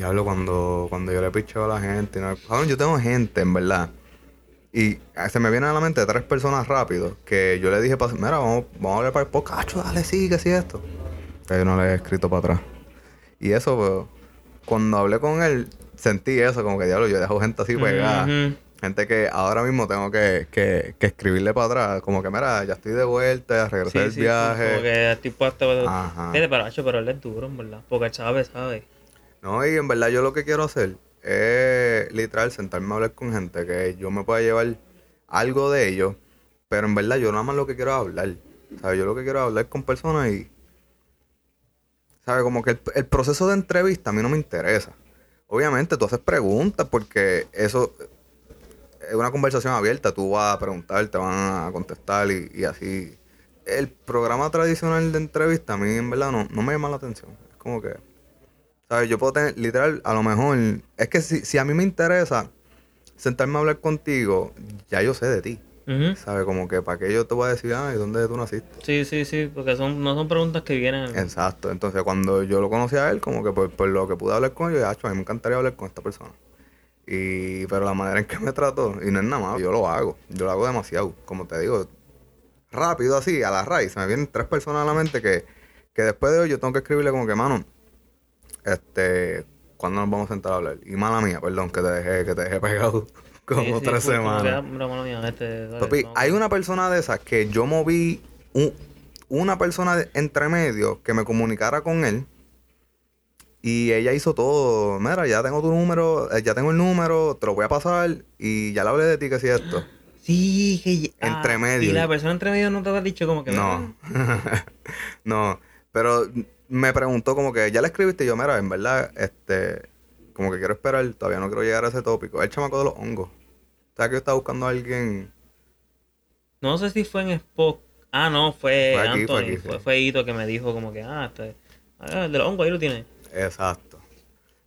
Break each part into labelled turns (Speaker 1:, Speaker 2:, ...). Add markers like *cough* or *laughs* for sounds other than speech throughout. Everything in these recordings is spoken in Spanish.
Speaker 1: Diablo, cuando, cuando yo le picheo a la gente. ¿no? Cabrón, yo tengo gente, en verdad. Y se me vienen a la mente tres personas rápido que yo le dije, mira, vamos, vamos a hablar para el podcast. Dale, sí, que sí, esto. Pero yo no le he escrito para atrás. Y eso, pues, cuando hablé con él, sentí eso, como que diablo, yo dejo gente así pegada. Gente que ahora mismo tengo que, que, que escribirle para atrás. Como que, mira, ya estoy de vuelta, regresé
Speaker 2: Sí,
Speaker 1: del
Speaker 2: sí,
Speaker 1: viaje.
Speaker 2: Como que estoy puesto.
Speaker 1: Ajá.
Speaker 2: Pero, hacho, pero él es duro, en verdad. Porque sabe, sabe.
Speaker 1: No, y en verdad yo lo que quiero hacer es literal sentarme a hablar con gente que yo me pueda llevar algo de ellos, pero en verdad yo nada más lo que quiero es hablar. ¿Sabes? Yo lo que quiero es hablar con personas y. ¿Sabes? Como que el, el proceso de entrevista a mí no me interesa. Obviamente tú haces preguntas porque eso es una conversación abierta. Tú vas a preguntar, te van a contestar y, y así. El programa tradicional de entrevista a mí en verdad no, no me llama la atención. Es como que. ¿Sabes? Yo puedo tener, literal, a lo mejor. Es que si, si a mí me interesa sentarme a hablar contigo, ya yo sé de ti. ¿Sabes? Como que para qué yo te voy a decir, ay, ¿dónde tú naciste?
Speaker 2: Sí, sí, sí. Porque son, no son preguntas que vienen.
Speaker 1: Exacto. Entonces, cuando yo lo conocí a él, como que por, por lo que pude hablar con él, yo dije, "Acho, a mí me encantaría hablar con esta persona. Y, pero la manera en que me trató, y no es nada más, yo lo hago. Yo lo hago demasiado. Como te digo, rápido así, a la raíz. Se me vienen tres personas a la mente que, que después de hoy yo tengo que escribirle como que, mano, este, ¿cuándo nos vamos a sentar a hablar? Y mala mía, perdón, que te dejé, que te dejé pegado *laughs* como
Speaker 2: Sí, sí,
Speaker 1: tres semanas.
Speaker 2: ah, mía, este, dale,
Speaker 1: Papi,
Speaker 2: vamos.
Speaker 1: hay una persona de esas que yo moví un- una persona de- entre medio que me comunicara con él y ella hizo todo. Mira, ya tengo tu número, eh, ya tengo el número, te lo voy a pasar y ya le hablé de ti que sí esto.
Speaker 2: Sí, que. ah,
Speaker 1: Entre medio.
Speaker 2: Y la persona entre medio no te ha dicho como que.
Speaker 1: No, *laughs* no, pero me preguntó como que ya le escribiste y yo, mira, en verdad, este, como que quiero esperar, todavía no quiero llegar a ese tópico. El chamaco de los hongos. ¿Sabes que yo estaba buscando a alguien?
Speaker 2: No sé si fue en Spock. Ah, no, fue,
Speaker 1: Fue aquí,
Speaker 2: Anthony.
Speaker 1: fue
Speaker 2: Fue,
Speaker 1: aquí, sí.
Speaker 2: fue Ito que me dijo como que, ah, este. ah, el de los hongos ahí lo tiene.
Speaker 1: Exacto.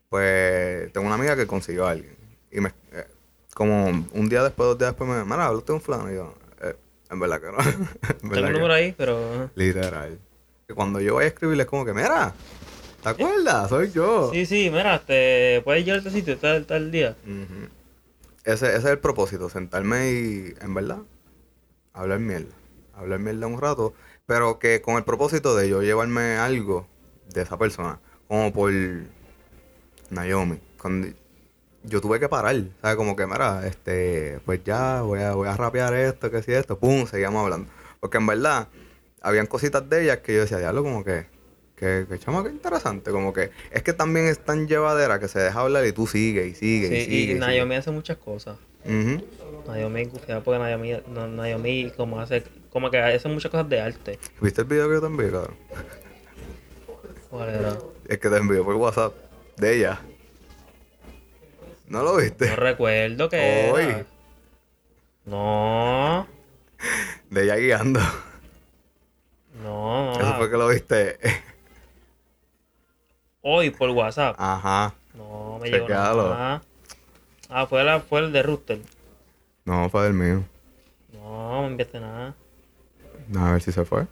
Speaker 1: Pues tengo una amiga que consiguió a alguien. Y me, eh, como un día después, dos días después, me dijo, mira, hablaste de un fulano. Y yo, eh, en verdad que no. *laughs* En
Speaker 2: Tengo
Speaker 1: que-
Speaker 2: número ahí, pero.
Speaker 1: Literal. Y cuando yo voy a escribirle es como que, mira, ¿te acuerdas? Soy yo.
Speaker 2: Sí, sí, mira, te puedes llevar a este sitio tal, tal día.
Speaker 1: Ese, ese es el propósito, sentarme y, en verdad, hablar mierda. Hablar mierda un rato, pero que con el propósito de yo llevarme algo de esa persona. Como por Naomi. Cuando yo tuve que parar, ¿sabes? Como que, mira, este, pues ya voy a, voy a rapear esto, que si esto, pum, seguíamos hablando. Porque en verdad, habían cositas de ellas que yo decía, diablo, como que, que, que chama, que interesante. Como que, es que también es tan llevadera que se deja hablar y tú sigues y sigues y sigues.
Speaker 2: y
Speaker 1: y
Speaker 2: Naomi hace muchas cosas.
Speaker 1: sigues. Ujú.
Speaker 2: Naomi porque Naomi, no, Naomi como hace, como que hace muchas cosas de arte.
Speaker 1: ¿Viste el video que yo te envié, cabrón?
Speaker 2: ¿Cuál era?
Speaker 1: Es que te envié por WhatsApp de ella. ¿No lo viste?
Speaker 2: No recuerdo que
Speaker 1: Hoy.
Speaker 2: era. No,
Speaker 1: De ella guiando.
Speaker 2: no, no.
Speaker 1: Eso fue que lo viste. *laughs*
Speaker 2: Hoy por WhatsApp.
Speaker 1: Ajá.
Speaker 2: No, me llegó nada. Ah, fue, la, fue el de Rooster.
Speaker 1: No, fue del mío.
Speaker 2: No, me enviaste nada.
Speaker 1: A ver si se fue.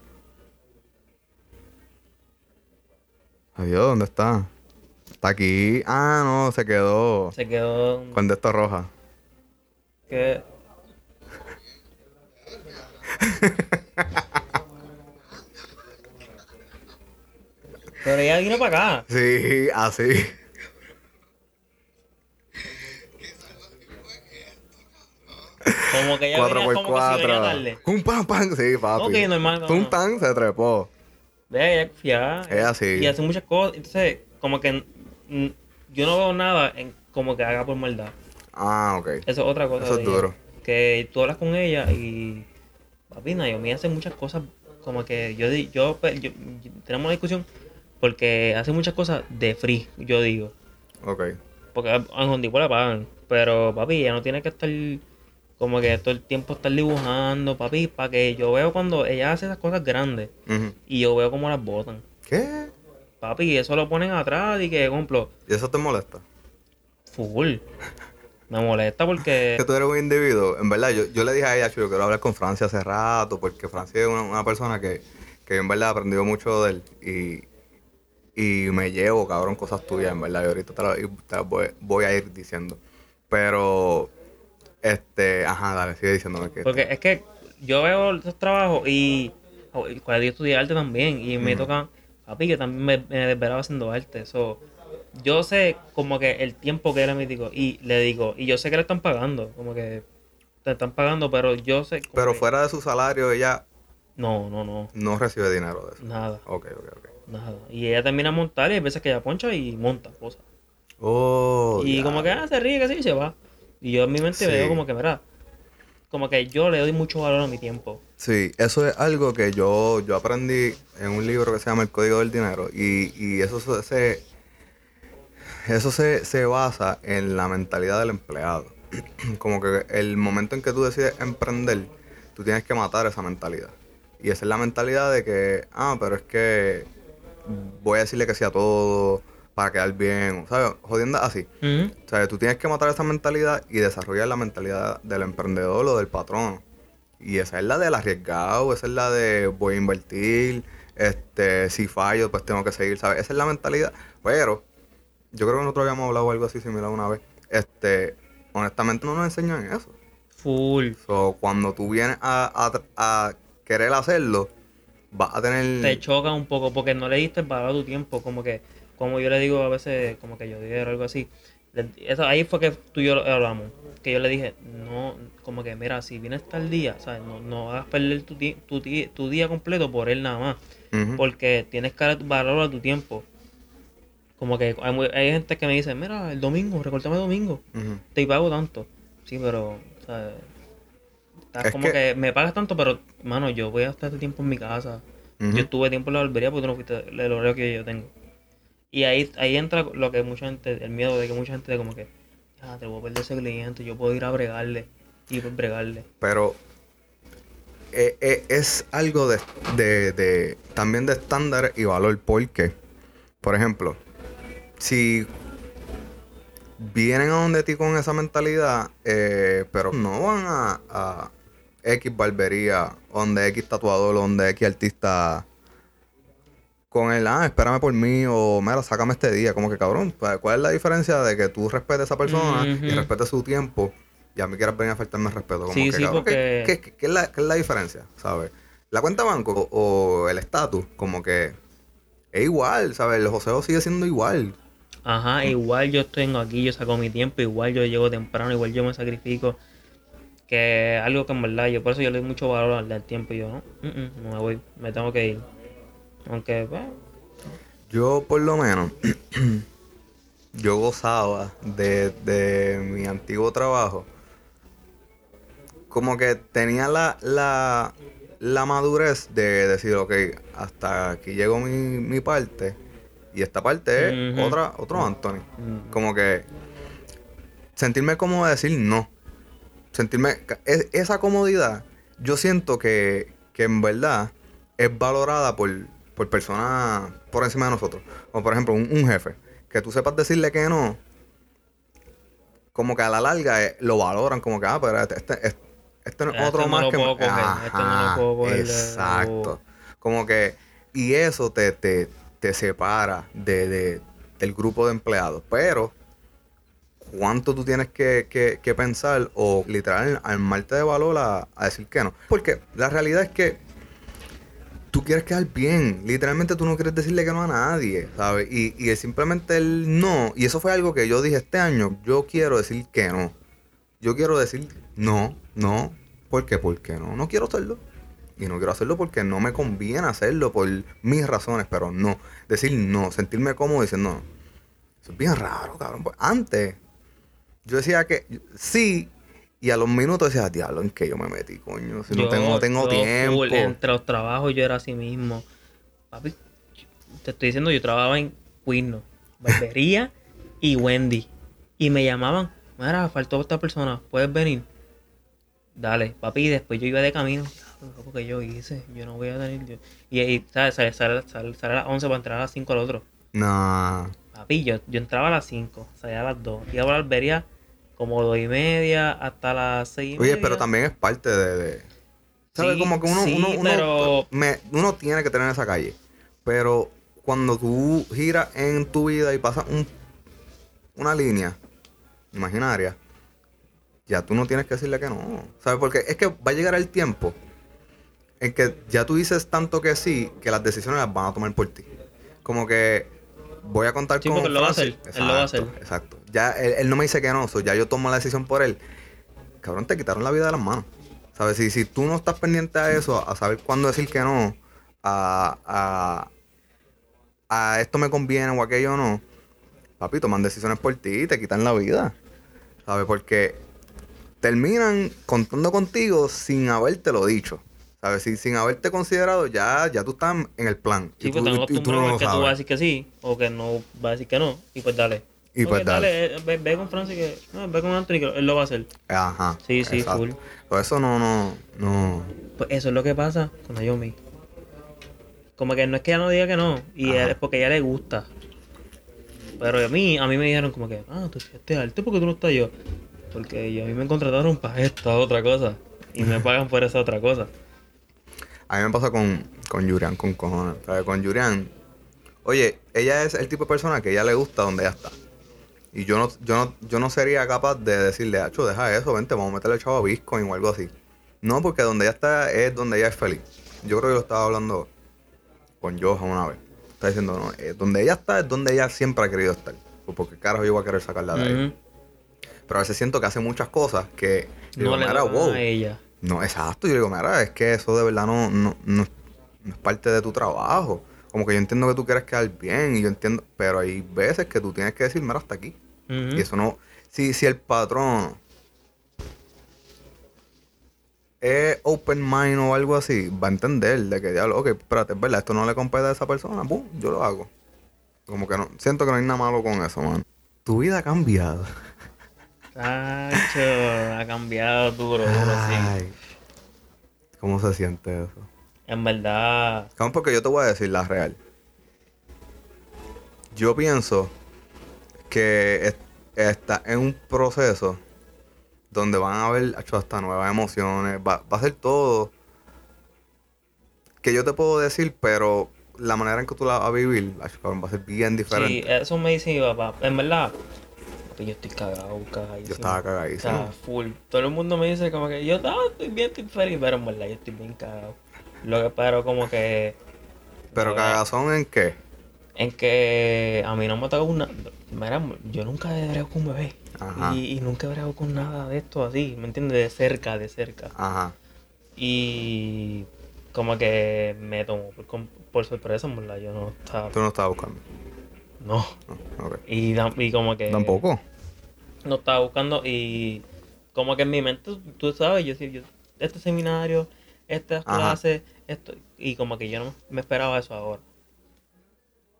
Speaker 1: Adiós, ¿dónde está? Está aquí. Ah, no, se quedó.
Speaker 2: Se quedó.
Speaker 1: Con de roja.
Speaker 2: Que... *laughs* Pero ella vino para acá.
Speaker 1: Sí, así.
Speaker 2: Como que ella venía como que venía
Speaker 1: 4x4.
Speaker 2: tarde.
Speaker 1: Un pan, pan. Sí, papi.
Speaker 2: Ok, normal, no,
Speaker 1: Un tan se trepó.
Speaker 2: Ve, ella confía.
Speaker 1: Es así.
Speaker 2: Y hace muchas cosas. Entonces, como que yo no veo nada en como que haga por maldad.
Speaker 1: Ah, ok.
Speaker 2: Eso es otra cosa.
Speaker 1: Eso es
Speaker 2: ella.
Speaker 1: duro.
Speaker 2: Que tú hablas con ella y. Papi, Naomi hace muchas cosas. Como que yo, yo, pues, yo- yo- tenemos una discusión porque hace muchas cosas de free, yo digo.
Speaker 1: Ok.
Speaker 2: Porque a Home Depot la pagan. Pero, papi, ella no tiene que estar como que todo el tiempo estar dibujando, papi, para que yo veo cuando ella hace esas cosas grandes y yo veo cómo las botan.
Speaker 1: ¿Qué?
Speaker 2: Papi, eso lo ponen atrás y que, ejemplo,
Speaker 1: ¿Y eso te molesta?
Speaker 2: full. Me molesta porque... *laughs*
Speaker 1: que tú eres un individuo. En verdad, yo, yo le dije a ella, yo quiero hablar con Francia hace rato, porque Francia es una, una persona que, que en verdad he aprendido mucho de él. Y, y me llevo, cabrón, cosas tuyas, en verdad. Y ahorita te las, voy, voy a ir diciendo. Pero, este, ajá, dale, sigue diciéndome que...
Speaker 2: Porque es que yo veo esos trabajos y, cuando yo estudié arte también y me
Speaker 1: Ujú.
Speaker 2: tocan, papi, que también me, me desvelaba haciendo arte. So, yo sé como que el tiempo que era mítico y le digo, y yo sé que le están pagando, como que te están pagando, pero yo sé...
Speaker 1: Pero
Speaker 2: que-
Speaker 1: fuera de su salario, ella
Speaker 2: No, no, no,
Speaker 1: no recibe dinero de eso.
Speaker 2: nada,
Speaker 1: Ok, ok, ok.
Speaker 2: Nada. Y ella termina a montar y hay veces que ella poncha y monta cosas.
Speaker 1: Oh,
Speaker 2: y
Speaker 1: ya.
Speaker 2: como que ah, se ríe, que sí, y se va. Y yo en mi mente
Speaker 1: Sí.
Speaker 2: veo como que, mira, como que yo le doy mucho valor a mi tiempo.
Speaker 1: Sí, eso es algo que yo, yo aprendí en un libro que se llama El Código del Dinero y, y eso se, se- eso se, se basa en la mentalidad del empleado. *clears throat* Como que el momento en que tú decides emprender, tú tienes que matar esa mentalidad. Y esa es la mentalidad de que, ah, pero es que voy a decirle que sí a todo para quedar bien, ¿sabes? Jodiendo así. O sea, tú tienes que matar esa mentalidad y desarrollar la mentalidad del emprendedor o del patrón. Y esa es la del arriesgado, esa es la de voy a invertir, este, si fallo, pues tengo que seguir, ¿sabes? Esa es la mentalidad. Pero, yo creo que nosotros habíamos hablado algo así similar una vez. Este, honestamente no nos enseñan eso.
Speaker 2: Full.
Speaker 1: So, cuando tú vienes a, a- a querer hacerlo, vas a tener...
Speaker 2: te choca un poco porque no le diste el valor a tu tiempo, como que, como yo le digo a veces, como que yo digo algo así. Eso, ahí fue que tú y yo hablamos, que yo le dije, no, como que mira, si vienes tal día, ¿sabes? No, no hagas perder tu, tu, tu día completo por él nada más, porque tienes que dar valor a tu tiempo. Como que hay, gente que me dice, mira, el domingo, recortame el domingo, te pago tanto. Sí, pero, ¿sabes? Estás
Speaker 1: Es
Speaker 2: como
Speaker 1: que-
Speaker 2: que... me pagas tanto, pero, mano, yo voy a estar este tiempo en mi casa. Yo tuve tiempo en la barbería porque tú no fuiste el horario que yo tengo. Y ahí, ahí entra lo que mucha gente, el miedo de que mucha gente como que, ah, te voy a perder ese cliente, yo puedo ir a bregarle y pues bregarle.
Speaker 1: Pero eh, eh, es algo de, de- de- también de estándar y valor. Porque, por ejemplo, si vienen a donde ti con esa mentalidad, eh, pero no van a, a X barbería, donde X tatuador, donde X artista con el, ah, espérame por mí, o mira, sácame este día. Como que cabrón, ¿cuál es la diferencia de que tú respetes a esa persona y respetes su tiempo y a mí quieras venir a faltarme el respeto? Como
Speaker 2: Sí,
Speaker 1: que,
Speaker 2: sí,
Speaker 1: cabrón,
Speaker 2: porque-
Speaker 1: ¿qué, qué- qué es la, qué es la diferencia? ¿Sabes? La cuenta banco o, o el estatus, como que es igual, ¿sabes? El joseo sigue siendo igual.
Speaker 2: Ajá, igual yo tengo aquí, yo saco mi tiempo, igual yo llego temprano, igual yo me sacrifico. Que es algo que en verdad, yo por eso yo le doy mucho valor al, al tiempo y yo, no, mm, mm, no me voy, me tengo que ir. Aunque, pues,
Speaker 1: Yo, por lo menos, *clears throat* yo gozaba de, de mi antiguo trabajo. Como que tenía la, la, la madurez de decir, ok, hasta aquí llegó mi, mi parte. Y esta parte es otra, otro Anthony. Como que sentirme de decir no. Sentirme. es- esa comodidad, yo siento que, que en verdad es valorada por, por personas por encima de nosotros. Como por ejemplo, un, un jefe. Que tú sepas decirle que no. Como que a la larga eh, lo valoran, como que, ah, pero este, este, este- este no es
Speaker 2: Este
Speaker 1: otro más que.
Speaker 2: puedo coger, este no lo
Speaker 1: Ajá,
Speaker 2: puedo
Speaker 1: Exacto. Como que. Y eso te, te, te separa de, de- del grupo de empleados. Pero cuánto tú tienes que, que- pensar o literal armarte de valor a, decir que no. Porque la realidad es que tú quieres quedar bien. Literalmente tú no quieres decirle que no a nadie, ¿sabes? Y, y simplemente el no. Y eso fue algo que yo dije este año. Yo quiero decir que no. Yo quiero decir no, no. ¿Por qué? Porque no. No quiero hacerlo. Y no quiero hacerlo porque no me conviene hacerlo por mis razones, pero no. Decir no, sentirme cómodo diciendo no. Eso es bien raro, cabrón. Pues antes, yo decía que sí, y a los minutos decía, diablo, ¿en qué yo me metí, coño? Si no tengo, no tengo tiempo.
Speaker 2: full, entre los trabajos yo era así mismo. Papi, te estoy diciendo, yo trabajaba en Quirno, Barbería y Wendy. Y me llamaban, mira, faltó esta persona, ¿puedes venir? Dale, papi, y después yo iba de camino. "Diablo, loco, que yo hice? Yo no voy a tener... yo-". Y, y ¿sabes? Sale, sale, sale- sale a las 11 para entrar a las 5 al otro.
Speaker 1: No.
Speaker 2: Papi, yo, yo entraba a las 5, salía a las 2. Iba a la barbería como 2 y media hasta las 6 y
Speaker 1: Oye,
Speaker 2: media.
Speaker 1: pero también es parte de... de- ¿Sabes?
Speaker 2: Sí,
Speaker 1: Como que uno,
Speaker 2: sí,
Speaker 1: uno, uno,
Speaker 2: pero-
Speaker 1: me- uno tiene que tener esa calle. Pero cuando tú giras en tu vida y pasas un- una línea imaginaria, ya tú no tienes que decirle que no. ¿Sabes? Porque es que va a llegar el tiempo en que ya tú dices tanto que sí, que las decisiones las van a tomar por ti. Como que voy a contar
Speaker 2: Sí,
Speaker 1: con
Speaker 2: él lo va a hacer, él lo va a hacer.
Speaker 1: Exacto, Exacto. Ya él, él no me dice que no, so ya yo tomo la decisión por él. Cabrón, te quitaron la vida de las manos. ¿Sabes? Si, si tú no estás pendiente a eso, a saber cuándo decir que no, a, a, a esto me conviene o aquello no, papi, toman decisiones por ti y te quitan la vida. ¿Sabes? Porque terminan contando contigo sin habértelo dicho. ¿Sabes? Sin, sin haberte considerado, ya, ya tú estás en el plan.
Speaker 2: Sí,
Speaker 1: y
Speaker 2: pues
Speaker 1: tú, y tú no
Speaker 2: acostumbrados que tú
Speaker 1: sabes.
Speaker 2: vas a decir que sí o que no vas a decir que no. Y pues dale.
Speaker 1: Y pues dale.
Speaker 2: eh, ve, ve con Francis que. No, ve con Anthony que él lo va a hacer.
Speaker 1: Ajá.
Speaker 2: Sí, sí,
Speaker 1: exacto.
Speaker 2: full.
Speaker 1: Por eso no, no, no.
Speaker 2: Pues eso es lo que pasa con Naomi. Como que no es que ella no diga que no, y es porque a ella le gusta. Pero a mí, a mí me dijeron como que, ah, tú fuiste alto porque tú no estás yo. Porque yo- a mí me contrataron para esta otra cosa. Y me *laughs* pagan por esa otra cosa.
Speaker 1: A mí me pasa con, con Yurian, con cojones. ¿sabes? Con Yurian, oye, ella es el tipo de persona que ella le gusta donde ella está. Y yo no, yo no, yo no sería capaz de decirle, Acho, deja eso, vente, vamos a meterle el chavo a Bitcoin o algo así. No, porque donde ella está es donde ella es feliz. Yo creo que lo estaba hablando con Johan una vez. Está diciendo, no, eh, donde ella está es donde ella siempre ha querido estar. Pues porque carajo yo voy a querer sacarla de ahí. Pero a veces siento que hace muchas cosas que
Speaker 2: No le
Speaker 1: "Mira,
Speaker 2: tocan
Speaker 1: wow".
Speaker 2: a ella.
Speaker 1: No, exacto. Yo digo, mira, es que eso de verdad no, no, no, no es parte de tu trabajo. Como que yo entiendo que tú quieres quedar bien y yo entiendo, pero hay veces que tú tienes que decir, mira, hasta aquí. Y eso no, si, si el patrón es open mind o algo así, va a entender de que ya, ok, espérate, es verdad, esto no le compete a esa persona, pum, yo lo hago. Como que no, siento que no hay nada malo con eso, man. Tu vida ha cambiado.
Speaker 2: Tacho, ha cambiado duro, duro, sí.
Speaker 1: ¿Cómo se siente eso?
Speaker 2: En verdad,
Speaker 1: Cabrón, porque yo te voy a decir la real. Yo pienso que es- está en un proceso donde van a haber hecho hasta nuevas emociones. Va, va a ser todo que yo te puedo decir, pero la manera en que tú la vas a vivir acho, va a ser bien
Speaker 2: sí,
Speaker 1: diferente.
Speaker 2: eso me dice mi papá. En verdad, papi, yo estoy cagado, cagadísimo.
Speaker 1: yo estaba cagadísimo.
Speaker 2: sea, full. Todo el mundo me dice como que yo ah, estoy bien, estoy feliz, pero en verdad yo estoy bien cagado. Lo que pero como que
Speaker 1: Pero
Speaker 2: no,
Speaker 1: cagazón en qué?
Speaker 2: en que a mí no me toca una mira, yo nunca he bregado con un bebé.
Speaker 1: Ajá.
Speaker 2: Y, y nunca he bregado con nada de esto así, ¿me entiendes? De cerca, de cerca.
Speaker 1: Ajá.
Speaker 2: Y como que me tomó por, por sorpresa, en verdad. Yo no estaba.
Speaker 1: Tú no estabas buscando.
Speaker 2: No.
Speaker 1: No, ok.
Speaker 2: Y, y como que.
Speaker 1: Tampoco.
Speaker 2: No estaba buscando y. Como que en mi mente, tú sabes, yo, yo este seminario, estas
Speaker 1: Ajá.
Speaker 2: clases, esto. Y como que yo no me esperaba eso ahora.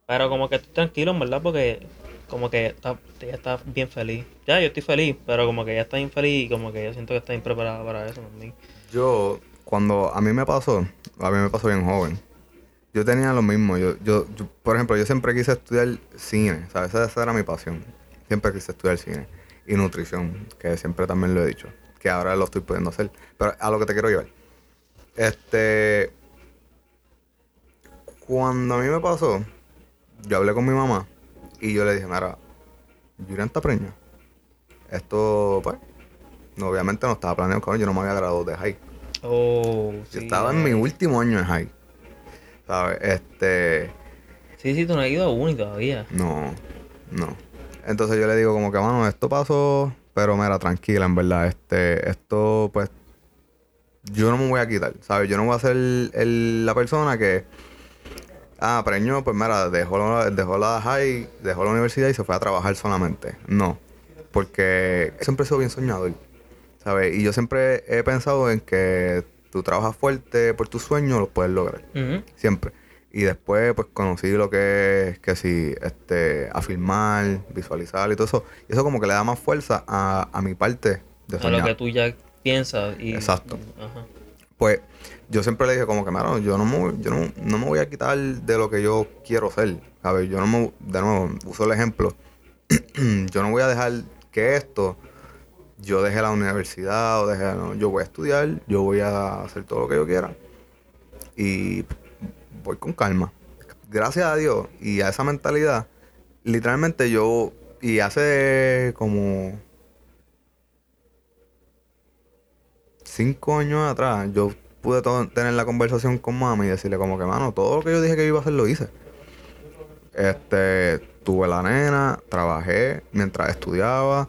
Speaker 2: Pero como que estoy tranquilo, en verdad, porque como que está, ella está bien feliz. Ya, yo estoy feliz, pero como que ella está bien feliz y como que yo siento que está bien preparada para eso también.
Speaker 1: Yo, cuando a mí me pasó, a mí me pasó bien joven. Yo tenía lo mismo. Yo, yo, yo, por ejemplo, yo siempre quise estudiar cine, ¿sabes? Esa, esa era mi pasión. Siempre quise estudiar cine. Y nutrición, que siempre también lo he dicho. Que ahora lo estoy pudiendo hacer. Pero a lo que te quiero llevar. Este. Cuando a mí me pasó, yo hablé con mi mamá y yo le dije, mira, Yurian está preña. Esto, pues, no, obviamente no estaba planeado, cabrón. Yo no me había graduado de high.
Speaker 2: Oh,
Speaker 1: Yo
Speaker 2: sí,
Speaker 1: estaba en mi último año en high. ¿Sabes? Este.
Speaker 2: Sí, sí, tú no has ido a uni todavía.
Speaker 1: No, no. Entonces yo le digo como que, mano, esto pasó, pero mira, tranquila, en verdad. Este, esto, pues, yo no me voy a quitar, ¿sabes? Yo no voy a ser el- el- la persona que, ah, preñó, pues mira, dejó la, dejó la high, dejó la universidad y se fue a trabajar solamente. No, porque siempre he sido bien soñador, ¿sabes? Y yo siempre he pensado en que tú trabajas fuerte por tus sueños, los puedes lograr siempre. Y después, pues, conocí lo que es, que si, este, afirmar, visualizar y todo eso. Y eso como que le da más fuerza a, a mi parte de
Speaker 2: A lo
Speaker 1: soñar.
Speaker 2: que tú ya piensas. Y,
Speaker 1: Exacto.
Speaker 2: Ajá.
Speaker 1: Pues, yo siempre le dije como que, mano, yo no me, yo no, no me voy a quitar de lo que yo quiero ser. ¿Sabes? Yo no me, de nuevo, uso el ejemplo. *clears throat* yo no voy a dejar que esto, yo deje la universidad o deje, no, yo voy a estudiar, yo voy a hacer todo lo que yo quiera. Y voy con calma. gracias a Dios y a esa mentalidad, literalmente yo, y hace como cinco años atrás, yo pude tener la conversación con mami y decirle como que, mano, todo lo que yo dije que iba a hacer lo hice. Este, tuve la nena, trabajé mientras estudiaba,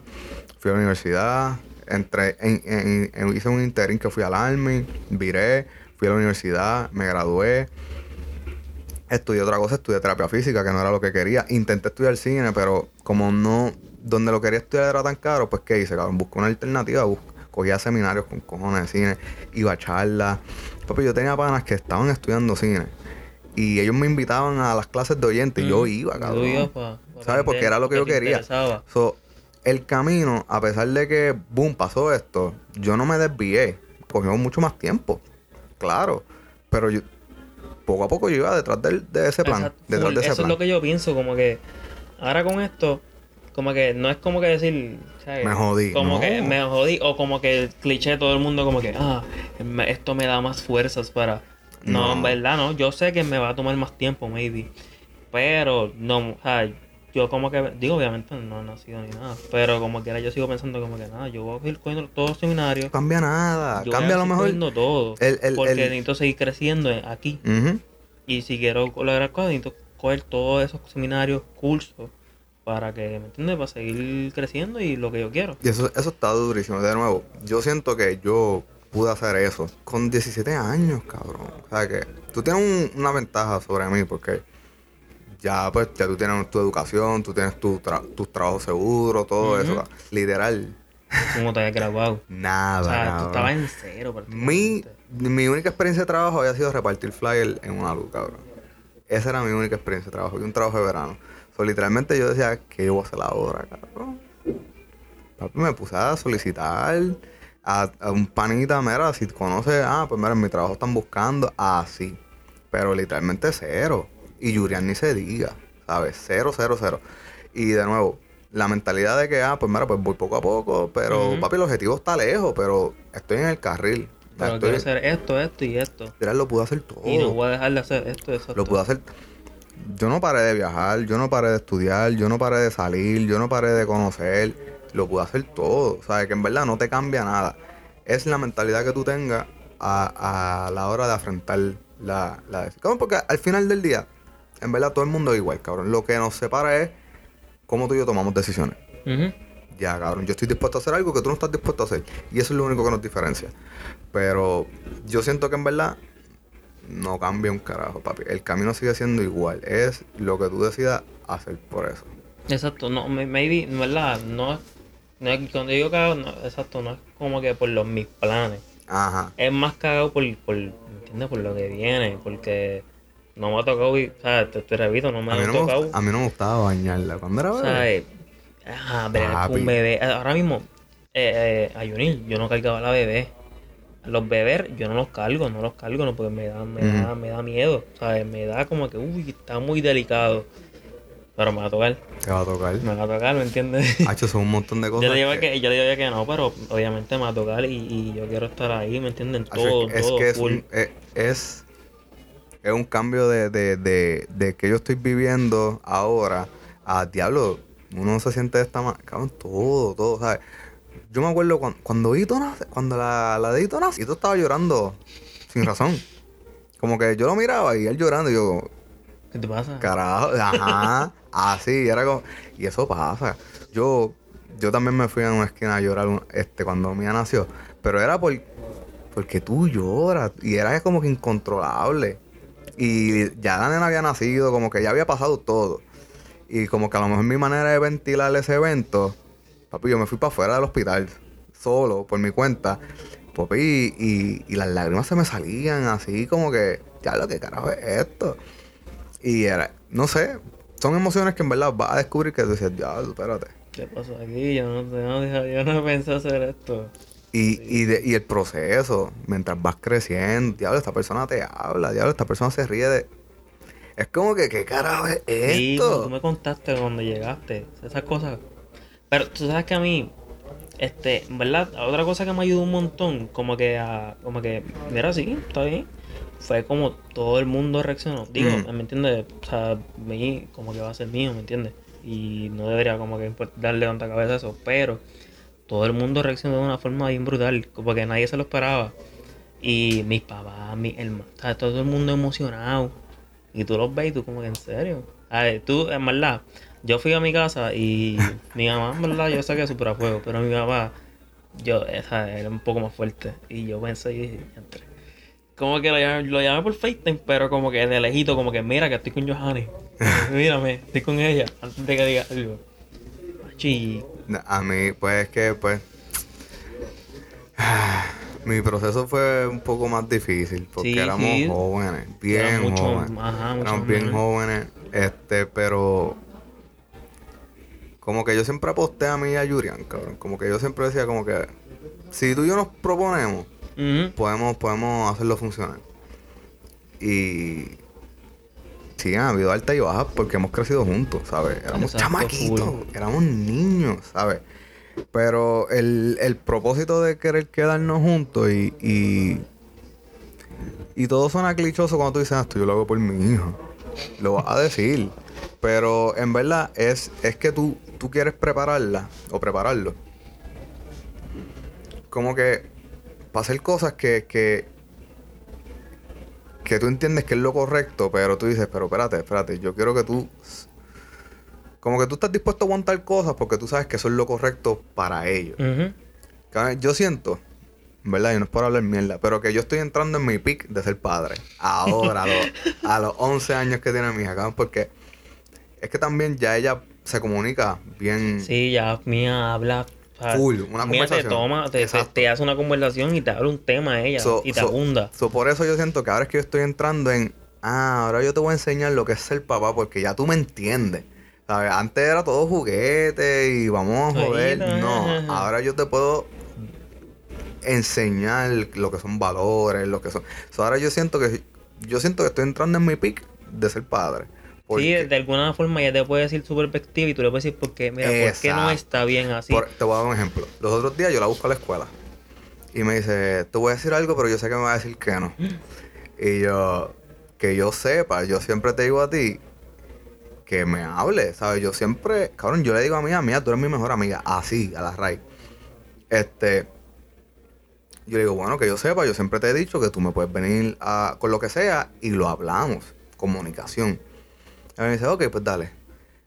Speaker 1: fui a la universidad, entré en, en- en- hice un interín que fui al Army, viré, fui a la universidad, me gradué, estudié otra cosa, estudié terapia física, que no era lo que quería. Intenté estudiar cine, pero como no, donde lo quería estudiar era tan caro, pues ¿qué hice, cabrón? Busqué una alternativa, bus- cogía seminarios con cojones de cine, iba a charlas. Papi, yo tenía panas que estaban estudiando cine. Y ellos me invitaban a las clases de oyente y yo
Speaker 2: Mm,
Speaker 1: iba,
Speaker 2: yo
Speaker 1: cabrón.
Speaker 2: iba pa- pa
Speaker 1: ¿Sabes? Porque era lo que yo
Speaker 2: te
Speaker 1: quería. So, el camino, a pesar de que, boom, pasó esto, yo no me desvié. Cogió mucho más tiempo. Claro. Pero yo, poco a poco yo iba detrás del- de, ese plan.
Speaker 2: Exacto,
Speaker 1: Detrás
Speaker 2: full.
Speaker 1: de ese
Speaker 2: Eso
Speaker 1: plan.
Speaker 2: es lo que yo pienso, como que ahora con esto, como que no es como que decir, ¿sabes?
Speaker 1: Me jodí,
Speaker 2: Como
Speaker 1: no.
Speaker 2: que me jodí, o como que el cliché de todo el mundo, como que, ah, esto me da más fuerzas para. No,
Speaker 1: No.
Speaker 2: en verdad, no. Yo sé que me va a tomar más tiempo, maybe. Pero, no, o sea, yo como que, digo, obviamente no he nacido ni nada, pero como quiera yo sigo pensando como que nada, yo voy a ir cogiendo todos los seminarios.
Speaker 1: Cambia nada.
Speaker 2: Yo
Speaker 1: Cambia a lo mejor.
Speaker 2: cogiendo todo.
Speaker 1: el- el-
Speaker 2: porque
Speaker 1: el-
Speaker 2: necesito seguir creciendo aquí. Y si quiero lograr cosas, necesito coger todos esos seminarios, cursos, para que, ¿me entiendes? Para seguir creciendo y lo que yo quiero.
Speaker 1: Y eso, eso está durísimo. De nuevo, yo siento que yo pude hacer eso con 17 años, cabrón. O sea que tú tienes un- una ventaja sobre mí porque ya pues ya tú tienes tu educación, tú tienes tu tra- tus trabajos seguros, todo eso. Literal,
Speaker 2: Como te habías graduado. *laughs*
Speaker 1: nada.
Speaker 2: o sea, tú estabas en cero.
Speaker 1: Mi, mi única experiencia de trabajo había sido repartir flyer en una luz, cabrón. Esa era mi única experiencia de trabajo y un trabajo de verano. So, literalmente yo decía, ¿qué voy a hacer ahora, cabrón? Papi, me puse a solicitar a, a un panita, mira, si conoce, ah, pues mira, en mi trabajo están buscando, así. Pero literalmente cero. Y Yurian ni se diga, ¿sabes? Cero, cero, cero. Y de nuevo, la mentalidad de que, ah, pues mira, pues voy poco a poco, pero papi, el objetivo está lejos, pero estoy en el carril.
Speaker 2: Pero
Speaker 1: estoy-
Speaker 2: quiero hacer esto, esto y esto.
Speaker 1: literal, lo pude hacer todo.
Speaker 2: Y no voy a dejar de hacer esto, eso.
Speaker 1: Lo pude hacer. Yo no paré de viajar, yo no paré de estudiar, yo no paré de salir, yo no paré de conocer. Lo pude hacer todo. O sea, que en verdad no te cambia nada. Es la mentalidad que tú tengas a, a la hora de afrontar la, la. Porque al final del día, en verdad todo el mundo es igual, cabrón. Lo que nos separa es cómo tú y yo tomamos decisiones.
Speaker 2: Ujú.
Speaker 1: Ya, cabrón, yo estoy dispuesto a hacer algo que tú no estás dispuesto a hacer. Y eso es lo único que nos diferencia. Pero yo siento que en verdad no cambia un carajo, papi. El camino sigue siendo igual. Es lo que tú decidas hacer por eso.
Speaker 2: Exacto, no, may- maybe, en verdad, no, no es, cuando digo cagado, no, exacto, no es como que por los mis planes.
Speaker 1: Ajá.
Speaker 2: Es más cagado por, por, ¿me entiendes? Por lo que viene, porque no me ha tocado, y, ¿sabes? Te, te repito, no me ha
Speaker 1: no
Speaker 2: tocado.
Speaker 1: a mí no me gustaba bañarla. ¿Cuándo era bebé?
Speaker 2: ¿Sabes? Ajá, con
Speaker 1: Papi.
Speaker 2: un bebé. Ahora mismo, eh, eh, a Yunil, yo no cargaba a la bebé. Los bebés, yo no los cargo, no los cargo, no, porque me da, me da, me da miedo. ¿Sabes? Me da como que, uy, está muy delicado. Pero me va a tocar,
Speaker 1: Te va a tocar.
Speaker 2: me va a tocar, ¿me entiendes? *laughs*
Speaker 1: Hacho, son un montón de
Speaker 2: Yo
Speaker 1: cosas.
Speaker 2: le digo
Speaker 1: que-
Speaker 2: que, yo le digo que no, pero obviamente me va a tocar y, y yo quiero estar ahí, ¿me entienden? Todo,
Speaker 1: es,
Speaker 2: todo,
Speaker 1: que es, es un cambio de, de, de, de que yo estoy viviendo ahora a diablo. Uno se siente de esta manera. Cabrón, todo, todo, ¿sabes? Yo me acuerdo cuando, cuando Hito nace, cuando la, la de Hito nace, Hito estaba llorando sin razón. Como que yo lo miraba y él llorando y yo,
Speaker 2: ¿Qué te pasa?
Speaker 1: Carajo, ajá, así, era como, y eso pasa. Yo, yo también me fui a una esquina a llorar este, cuando mía nació, pero era por, porque tú lloras, y era como que incontrolable. Y ya la nena había nacido, como que ya había pasado todo. Y como que a lo mejor mi manera de ventilar ese evento, papi, yo me fui para afuera del hospital, solo, por mi cuenta. Papi, y, las lágrimas se me salían así como que, ya lo que carajo es esto. Y era, no sé, son emociones que en verdad vas a descubrir que tú dices, ya, espérate.
Speaker 2: ¿Qué pasó aquí? Yo no, yo no, yo no pensé hacer esto.
Speaker 1: Y, y, de- y el proceso, mientras vas creciendo, diablo, esta persona te habla, diablo, esta persona se ríe de... Es como que, ¿qué carajo es
Speaker 2: Sí,
Speaker 1: esto?
Speaker 2: tú me contaste cuando llegaste, esas cosas. Pero tú sabes que a mí, este, en verdad, otra cosa que me ayudó un montón, como que a, como que, mira, sí, está bien. fue como todo el mundo reaccionó. Digo,
Speaker 1: Mm.
Speaker 2: ¿me entiendes? O sea, mí como que va a ser mío, ¿me entiendes? Y no debería como que darle tanta cabeza a eso, pero todo el mundo reaccionó de una forma bien brutal, como que nadie se lo esperaba. Y mis papás, mis hermanos, o sea, todo el mundo emocionado. Y tú los ves y tú como que en serio. A ver, tú, en verdad, yo fui a mi casa y *laughs* mi mamá, en verdad, yo saqué súper a fuego, pero mi papá, yo, esa era un poco más fuerte. Y yo pensé y dije, "Diantre". como que lo llamé, lo llamé por FaceTime, pero como que de lejito, como que mira que estoy con Johanny. *laughs* Mírame, estoy con ella, antes de que diga algo. Machi,
Speaker 1: A mí, pues es que, pues. *sighs* Mi proceso fue un poco más difícil porque
Speaker 2: Sí,
Speaker 1: éramos
Speaker 2: sí.
Speaker 1: jóvenes, bien
Speaker 2: Era mucho-
Speaker 1: jóvenes.
Speaker 2: ajá,
Speaker 1: éramos bien jóvenes, este, pero. Como que yo siempre aposté a mí y a Yurian, cabrón. Como que yo siempre decía, como que. Si tú y yo nos proponemos, podemos, podemos hacerlo funcionar. Y. Sí, han habido altas y bajas porque hemos crecido juntos, ¿sabes? Éramos
Speaker 2: Exacto,
Speaker 1: chamaquitos, éramos niños, ¿sabes? Pero el, el propósito de querer quedarnos juntos y, y. Y todo suena clichoso cuando tú dices, ah, esto yo lo hago por mi hijo. Lo vas a decir. Pero en verdad es, es que tú, tú quieres prepararla o prepararlo. Como que para hacer cosas que, que, que tú entiendes que es lo correcto, pero tú dices, pero espérate, espérate, yo quiero que tú... Como que tú estás dispuesto a aguantar cosas porque tú sabes que eso es lo correcto para ellos. Yo siento, en ¿verdad? Y no es por hablar mierda, pero que yo estoy entrando en mi pick de ser padre. Ahora, a los, a los 11 años que tiene mi hija, cabrón, porque es que también ya ella se comunica bien.
Speaker 2: Sí, ya Mía habla.
Speaker 1: Full, una
Speaker 2: Mía te toma, te, te, hace una conversación y te habla un tema ella
Speaker 1: So-
Speaker 2: y te
Speaker 1: so-
Speaker 2: abunda.
Speaker 1: so, por eso yo siento que ahora es que yo estoy entrando en, ah, ahora yo te voy a enseñar lo que es ser papá porque ya tú me entiendes. ¿Sabes? Antes era todo juguete y vamos a joder. No, ahora yo te puedo enseñar lo que son valores, lo que son. So, ahora yo siento que yo siento que estoy entrando en mi pick de ser padre.
Speaker 2: Sí, de alguna forma ella te puede decir su perspectiva y tú le puedes decir, porque, mira, ¿por qué no está bien así?
Speaker 1: Por- te voy a dar un ejemplo. Los otros días yo la busco a la escuela. Y me dice, te voy a decir algo, pero yo sé que me va a decir que no. Y yo, que yo sepa, yo siempre te digo a ti que me hable, ¿sabes? Yo siempre, cabrón, yo le digo a mi amiga, tú eres mi mejor amiga, así, a la raíz. Este, yo le digo, bueno, que yo sepa, yo siempre te he dicho que tú me puedes venir a- con lo que sea y lo hablamos, comunicación. Y me dice, ok, pues dale.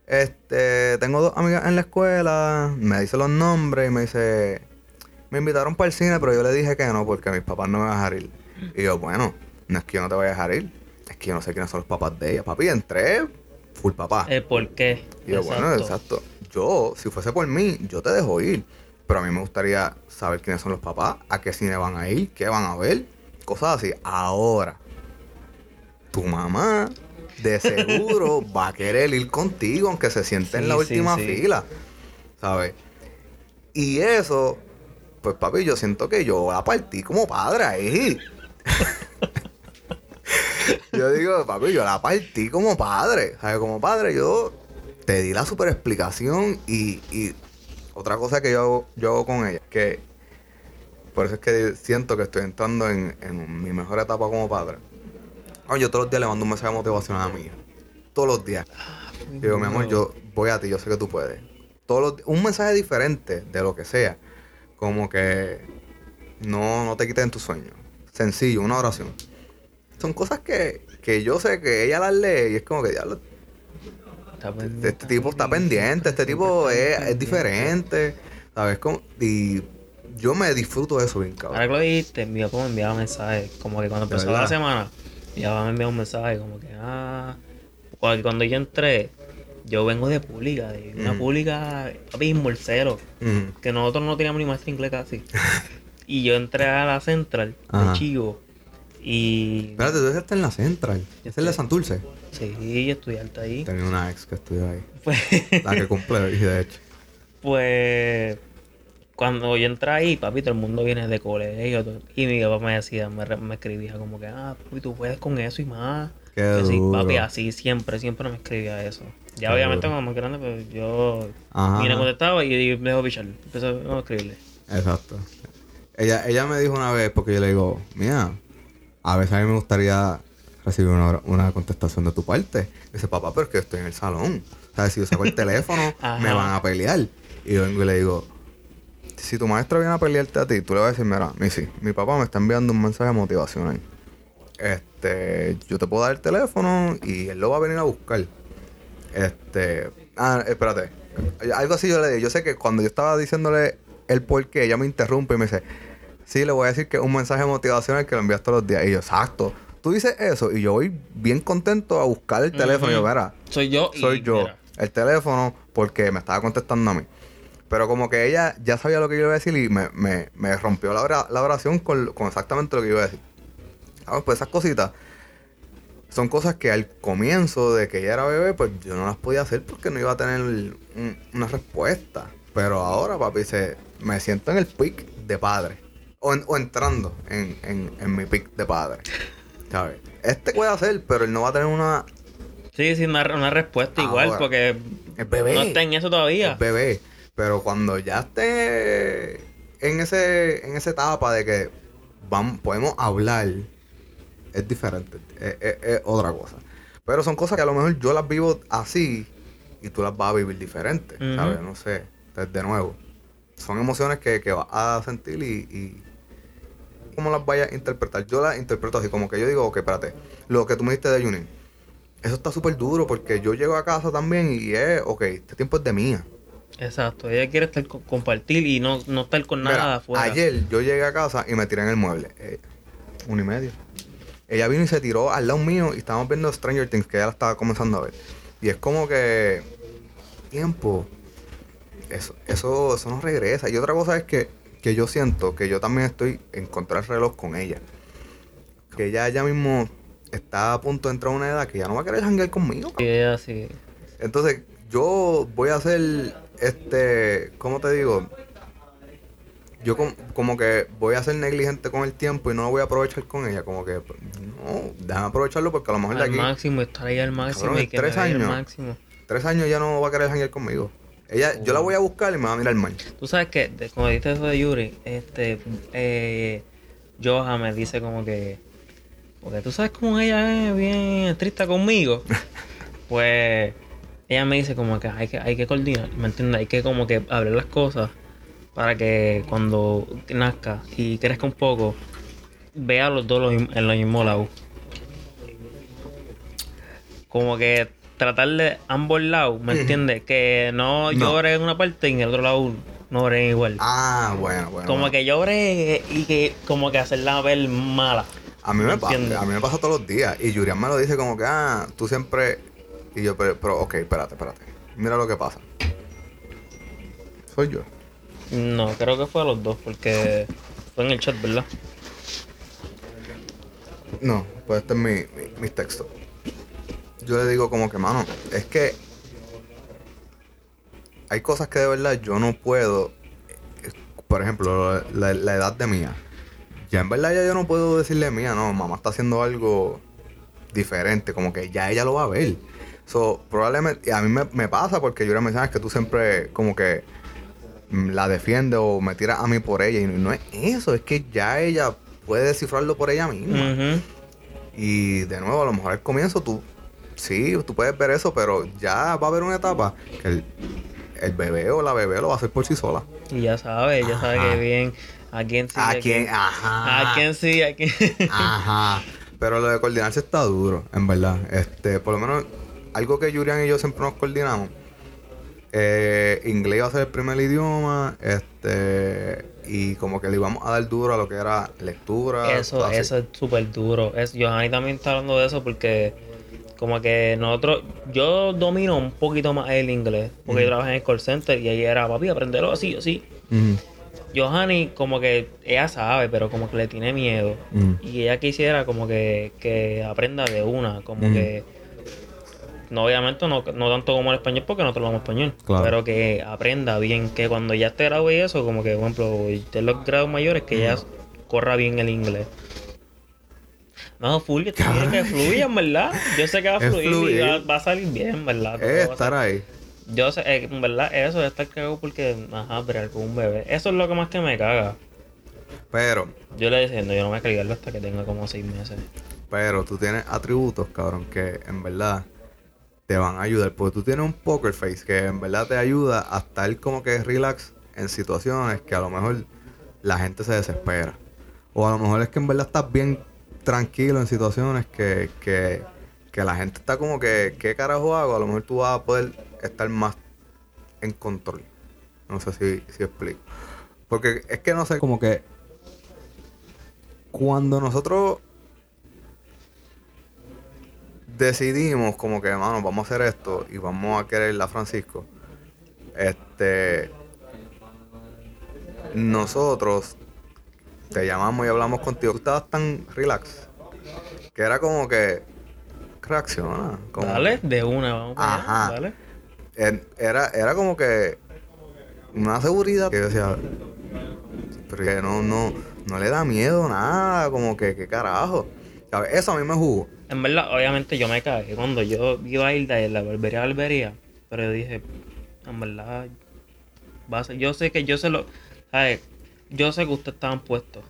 Speaker 1: Este, tengo dos amigas en la escuela, me dice los nombres y me dice, me invitaron para el cine, pero yo le dije que no porque mis papás no me van a dejar ir. Y yo, bueno, no es que yo no te vaya a dejar ir, es que yo no sé quiénes son los papás de ella. Papi, entré full papá.
Speaker 2: El por qué.
Speaker 1: Y yo, bueno, exacto. Yo, si fuese por mí, yo te dejo ir. Pero a mí me gustaría saber quiénes son los papás, a qué cine van a ir, qué van a ver, cosas así. Ahora, tu mamá de seguro va a querer ir contigo, aunque se siente en la
Speaker 2: sí,
Speaker 1: última
Speaker 2: sí.
Speaker 1: fila. ¿Sabes? Y eso, pues papi, yo siento que yo la partí como padre ahí. *laughs* yo digo, papi, yo la partí como padre. ¿Sabes? Como padre, yo te di la super explicación y, y otra cosa que yo hago, yo hago con ella, que por eso es que siento que estoy entrando en, en mi mejor etapa como padre. Yo todos los días le mando un mensaje motivacional a mi hija. Todos los días. Digo, mi amor, yo voy a ti, yo sé que tú puedes. Todos los un mensaje diferente de lo que sea. Como que no, no te quiten tus sueños. Sencillo, una oración. Son cosas que, que yo sé que ella las lee y es como que diablo,
Speaker 2: Está
Speaker 1: este, este tipo está pendiente, este tipo es, es diferente. ¿Sabes? Como, y yo me disfruto de eso bien,
Speaker 2: Ahora
Speaker 1: cabrón.
Speaker 2: que lo dijiste, papá me enviaba mensajes. Como que cuando
Speaker 1: ¿De
Speaker 2: empezó la semana, mi papá me enviaba un mensaje como que, ah. Cuando, yo entré, yo vengo de pública, de una
Speaker 1: Ujú.
Speaker 2: pública, papi, morcero.
Speaker 1: Ujú.
Speaker 2: Que nosotros no teníamos ni maestro inglés casi. *laughs* y yo entré a la central de Chivo. Y.
Speaker 1: Espérate, tú estás en la Central. Es el de Santurce.
Speaker 2: Sí, estudié alta ahí.
Speaker 1: Tenía una ex que estudió ahí. *laughs*
Speaker 2: Pues,
Speaker 1: La que cumple, y de hecho. *laughs*
Speaker 2: pues cuando yo entré ahí, papi, todo el mundo viene de colegio. todo- Y mi papá me decía, me, escribía como que, ah, papi, tú puedes con eso y más.
Speaker 1: Qué duro.
Speaker 2: papi, así siempre, siempre me escribía eso. Ya
Speaker 1: Qué
Speaker 2: obviamente cuando más grande, pues yo
Speaker 1: Ajá.
Speaker 2: contestaba y, y me dejó pichar. Empezó a escribirle.
Speaker 1: Exacto. Ella, ella me dijo una vez, porque yo le digo, mira, a veces a mí me gustaría recibir una, una contestación de tu parte. dice, papá, pero es que estoy en el salón. O sea, si yo saco el *laughs* teléfono, me van a pelear. Y yo vengo y le digo, si tu maestra viene a pelearte a ti, tú le vas a decir, mira, mi sí, mi papá me está enviando un mensaje motivacional. Este, yo te puedo dar el teléfono y él lo va a venir a buscar. Este, ah, espérate. Algo así yo le dije. Yo sé que cuando yo estaba diciéndole el por qué, ella me interrumpe y me dice, sí, le voy a decir que es un mensaje motivacional que lo envías todos los días. Y yo, exacto. Tú dices eso y yo voy bien contento a buscar el teléfono. Y yo, mira,
Speaker 2: soy yo.
Speaker 1: Soy yo. El teléfono porque me estaba contestando a mí. Pero como que ella ya sabía lo que yo iba a decir y me, me, me rompió la, la oración con, con, exactamente lo que iba a decir. Ah, pues esas cositas son cosas que al comienzo de que ella era bebé, pues yo no las podía hacer porque no iba a tener una respuesta. Pero ahora, papi, se, me siento en el pic de padre. O, o entrando en, en, en, mi pic de padre. ¿Sabes? Este puede hacer, pero él no va a tener una.
Speaker 2: Sí, sí, una, una respuesta igual, porque
Speaker 1: bebé,
Speaker 2: no está en eso todavía.
Speaker 1: Es bebé. Pero cuando ya esté en ese en esa etapa de que vamos, podemos hablar, es diferente. Es, otra cosa. Pero son cosas que a lo mejor yo las vivo así y tú las vas a vivir diferente. ¿Sabes? No sé. Entonces, de nuevo, son emociones que, que vas a sentir y, y cómo las vayas a interpretar. Yo las interpreto así, como que yo digo, ok, espérate, lo que tú me diste de Junin, eso está súper duro porque yo llego a casa también y es, ok, este tiempo es de mía.
Speaker 2: Exacto, ella quiere estar compartir y no, no estar con nada afuera.
Speaker 1: Ayer yo llegué a casa y me tiré en el mueble. Eh, uno y medio. Ella vino y se tiró al lado mío y estábamos viendo Stranger Things que ella la estaba comenzando a ver. Y es como que. Tiempo. Eso, eso, eso no regresa. Y otra cosa es que, que yo siento que yo también estoy en contra del reloj con ella. Que ella ya mismo está a punto de entrar a una edad que ya no va a querer janguear conmigo.
Speaker 2: Sí, así.
Speaker 1: Entonces, yo voy a hacer este, ¿cómo te digo? Yo como que voy a ser negligente con el tiempo y no lo voy a aprovechar con ella. Como que, no, déjame aprovecharlo porque a lo mejor
Speaker 2: al
Speaker 1: de aquí...
Speaker 2: máximo, estar ahí al máximo y que
Speaker 1: tres años,
Speaker 2: máximo.
Speaker 1: Tres años ya no va a querer janguear conmigo. Ella, yo la voy a buscar y me va a mirar mal.
Speaker 2: Tú sabes que, como dijiste eso de Yuri, este, eh, Joja me dice como que, porque tú sabes cómo ella es bien estricta conmigo. *laughs* pues ella me dice como que hay que, hay que coordinar, ¿me entiendes? Hay que como que abrir las cosas para que cuando nazca y crezca un poco, vea los dos en los mismos lados. Como que tratar de ambos lados, ¿me entiendes? Que no, llore en una parte y en el otro lado no llore igual.
Speaker 1: Ah, bueno, bueno.
Speaker 2: Como que llore y que como que hacerla ver mala.
Speaker 1: A mí me, pasa, a mí me pasa todos los días. Y Julián me lo dice como que, ah, tú siempre y yo, pero, pero, ok, espérate, espérate. Mira lo que pasa. Soy yo.
Speaker 2: No, creo que fue a los dos, porque fue en el chat, ¿verdad?
Speaker 1: No, pues este es mi, mi, texto. Yo le digo como que, mano, es que hay cosas que de verdad yo no puedo. Por ejemplo, la, la edad de mía. Ya en verdad ya yo no puedo decirle mía, no, mamá está haciendo algo diferente, como que ya ella lo va a ver. So, probablemente, a mí me, pasa porque yo me sabes que tú siempre como que la defiendes o me tiras a mí por ella. Y no es eso, es que ya ella puede descifrarlo por ella misma. Y de nuevo, a lo mejor al comienzo tú, sí, tú puedes ver eso, pero ya va a haber una etapa que el, bebé o la bebé lo va a hacer por sí sola.
Speaker 2: Y ya sabe, ya sabe que bien a quién sí.
Speaker 1: A, quién, ajá.
Speaker 2: A quién sí, a quién.
Speaker 1: ajá. *laughs* Pero lo de coordinarse está duro, en verdad. Este, por lo menos algo que Julian y yo siempre nos coordinamos. Eh, inglés iba a ser el primer idioma, este, y como que le íbamos a dar duro a lo que era lectura.
Speaker 2: Eso, eso es súper duro. Es, Johanny también está hablando de eso porque como que nosotros, yo domino un poquito más el inglés, porque yo trabajé en el call center y ahí era, papi, aprenderlo así, así. Johanny como que ella sabe, pero como que le tiene miedo. Y ella quisiera como que, que aprenda de una, como que no obviamente no, no tanto como el español porque nosotros hablamos español, pero que aprenda bien, que cuando ya esté grado y eso, como que, por ejemplo, de los grados mayores, que ya corra bien el inglés. No, que tiene *laughs* que fluya, ¿verdad? Yo sé que va a fluir, y va, a salir bien, ¿verdad?
Speaker 1: Es estar ahí.
Speaker 2: Yo sé, eh, en verdad, eso de estar cagado porque, ajá, pero con un bebé. Eso es lo que más que me caga.
Speaker 1: Pero,
Speaker 2: Yo le decía, no, yo no voy a cargarlo hasta que tenga como seis meses.
Speaker 1: pero tú tienes atributos, cabrón, que en verdad te van a ayudar. Porque tú tienes un poker face que en verdad te ayuda a estar como que relax en situaciones que a lo mejor la gente se desespera. O a lo mejor es que en verdad estás bien tranquilo en situaciones que, que, que la gente está como que, ¿qué carajo hago? A lo mejor tú vas a poder estar más en control. No sé si, si explico. Porque es que no sé, como que cuando nosotros decidimos como que, mano, vamos a hacer esto y vamos a querer a Francisco, este, nosotros te llamamos y hablamos contigo, tú estabas tan relax, que era como que reacciona. Como,
Speaker 2: Dale, de una, vamos para allá,
Speaker 1: Ajá.
Speaker 2: dale.
Speaker 1: era, era como que una seguridad que yo decía, pero que no, no, no le da miedo nada, como que, qué carajo. ¿Sabes? Eso a mí me jugó.
Speaker 2: En verdad, obviamente yo me caí cuando yo iba a ir de la barbería a la barbería, pero yo dije, en verdad, va a ser- yo sé que yo se lo, ¿sabes? Yo sé que ustedes estaban puestos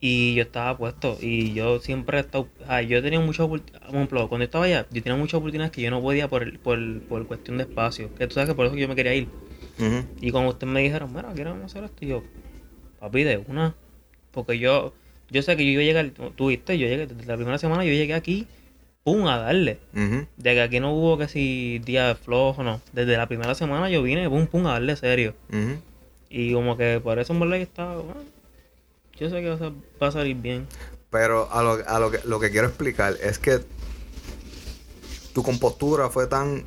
Speaker 2: y yo estaba puesto y yo siempre he estado, ¿sabes? Yo tenido muchas oportunidades, por ejemplo, cuando yo estaba allá, yo tenía muchas oportunidades que yo no podía por, el- por, por cuestión de espacio, que tú sabes que por eso yo me quería ir. Y cuando ustedes me dijeron, mira, queremos hacer esto, y yo, papi, de una. Porque yo, yo sé que yo iba a llegar, tú viste, yo llegué, desde la primera semana yo llegué aquí, pum, a darle.
Speaker 1: Ujú.
Speaker 2: De que aquí no hubo que si día flojo, no. Desde la primera semana yo vine, pum, pum, a darle serio. Y como que por eso en verdad que estaba, bueno, yo sé que va a, sa- va a salir bien.
Speaker 1: Pero a, lo, a lo, que, lo que quiero explicar es que tu compostura fue tan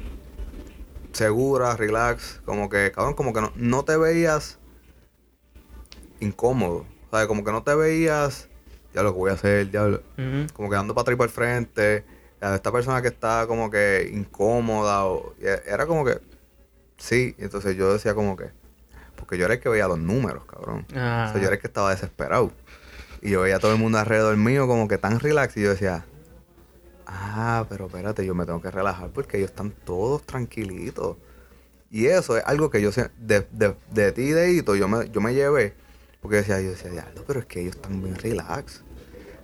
Speaker 1: segura, relax, como que, cabrón, como que no, no te veías incómodo. O sea, como que no te veías, ya lo que voy a hacer, ya
Speaker 2: Ujú.
Speaker 1: como que dando para atrás y para el frente. a Esta persona que está como que incómoda, o, e- era como que, sí, entonces yo decía como que, porque yo era el que veía los números, cabrón.
Speaker 2: Ah.
Speaker 1: O sea, yo era el que estaba desesperado. Y yo veía a todo el mundo alrededor mío como que tan relax. Y yo decía, ah, pero espérate, yo me tengo que relajar porque ellos están todos tranquilitos. Y eso es algo que yo sé, de, de, de ti y de Hito, yo me, yo me llevé. Porque decía, yo decía, diablo, pero es que ellos están bien relax.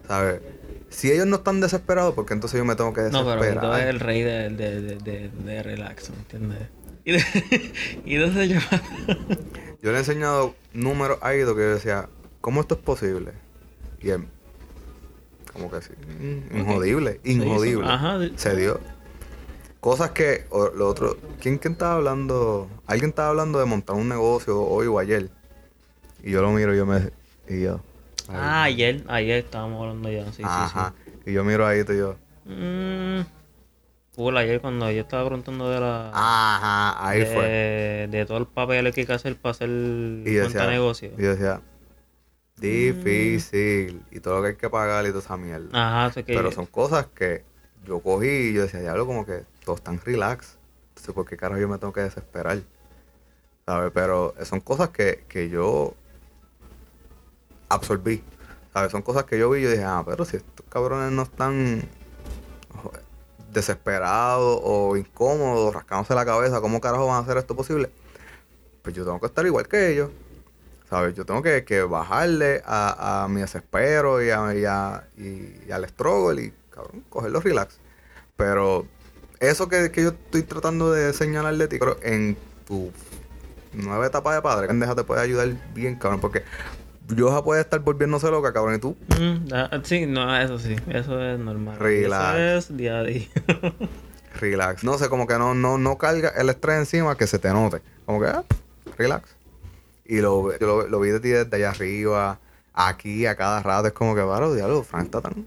Speaker 1: ¿Sabes? Si ellos no están desesperados, porque entonces yo me tengo que
Speaker 2: No,
Speaker 1: desesperar.
Speaker 2: pero Vito es el rey de, de, de, de, relax, ¿me entiendes? Y *laughs* y ese yo... *laughs*
Speaker 1: Yo le he enseñado números a Ido que yo decía, ¿cómo esto es posible? Y él, como que sí, mm, injodible,
Speaker 2: Se
Speaker 1: injodible.
Speaker 2: Ajá.
Speaker 1: Se dio. Cosas que, o lo otro, ¿quién, quién estaba hablando? Alguien estaba hablando de montar un negocio hoy o ayer. Y yo lo miro y yo me, y yo.
Speaker 2: Ah, ayer, ayer estábamos hablando ya, sí,
Speaker 1: ajá.
Speaker 2: sí,
Speaker 1: Y yo miro a Ito y yo,
Speaker 2: sí. Mm, cool, ayer cuando yo estaba preguntando de la...
Speaker 1: ajá, ahí
Speaker 2: de,
Speaker 1: fue.
Speaker 2: de todo el papel que hay que hacer para hacer
Speaker 1: Y
Speaker 2: cuenta
Speaker 1: decía,
Speaker 2: negocio.
Speaker 1: y yo decía, difícil. Y todo lo que hay que pagar y toda esa mierda.
Speaker 2: Ajá, así que...
Speaker 1: Pero son cosas que yo cogí y yo decía, diablo, como que todos están relax. Entonces, ¿por qué carajo yo me tengo que desesperar? ¿Sabes? Pero son cosas que, que yo absorbí. ¿Sabes? Son cosas que yo vi y yo dije, ah, pero si estos cabrones no están desesperados o incómodos, rascándose la cabeza, ¿cómo carajo van a hacer esto posible? Pues yo tengo que estar igual que ellos. ¿Sabes? Yo tengo que, que bajarle a, a mi desespero y, a, y, a- y- y al struggle y, cabrón, cogerlo relax. Pero eso que, que yo estoy tratando de señalar de ti, pero en tu nueva etapa de padre, pendeja te puede ayudar bien, cabrón, porque Yoja puede estar volviéndose loca, cabrón, y tú,
Speaker 2: Mm, ah, sí, no, eso sí, eso es normal.
Speaker 1: Relax.
Speaker 2: Eso es día a día. *laughs*
Speaker 1: relax. No sé, como que no, no, no carga el estrés encima que se te note. Como que, ah, relax. Y lo, yo lo, lo vi de ti desde allá arriba, aquí, a cada rato. Es como que, varo, diablo, Frank está tan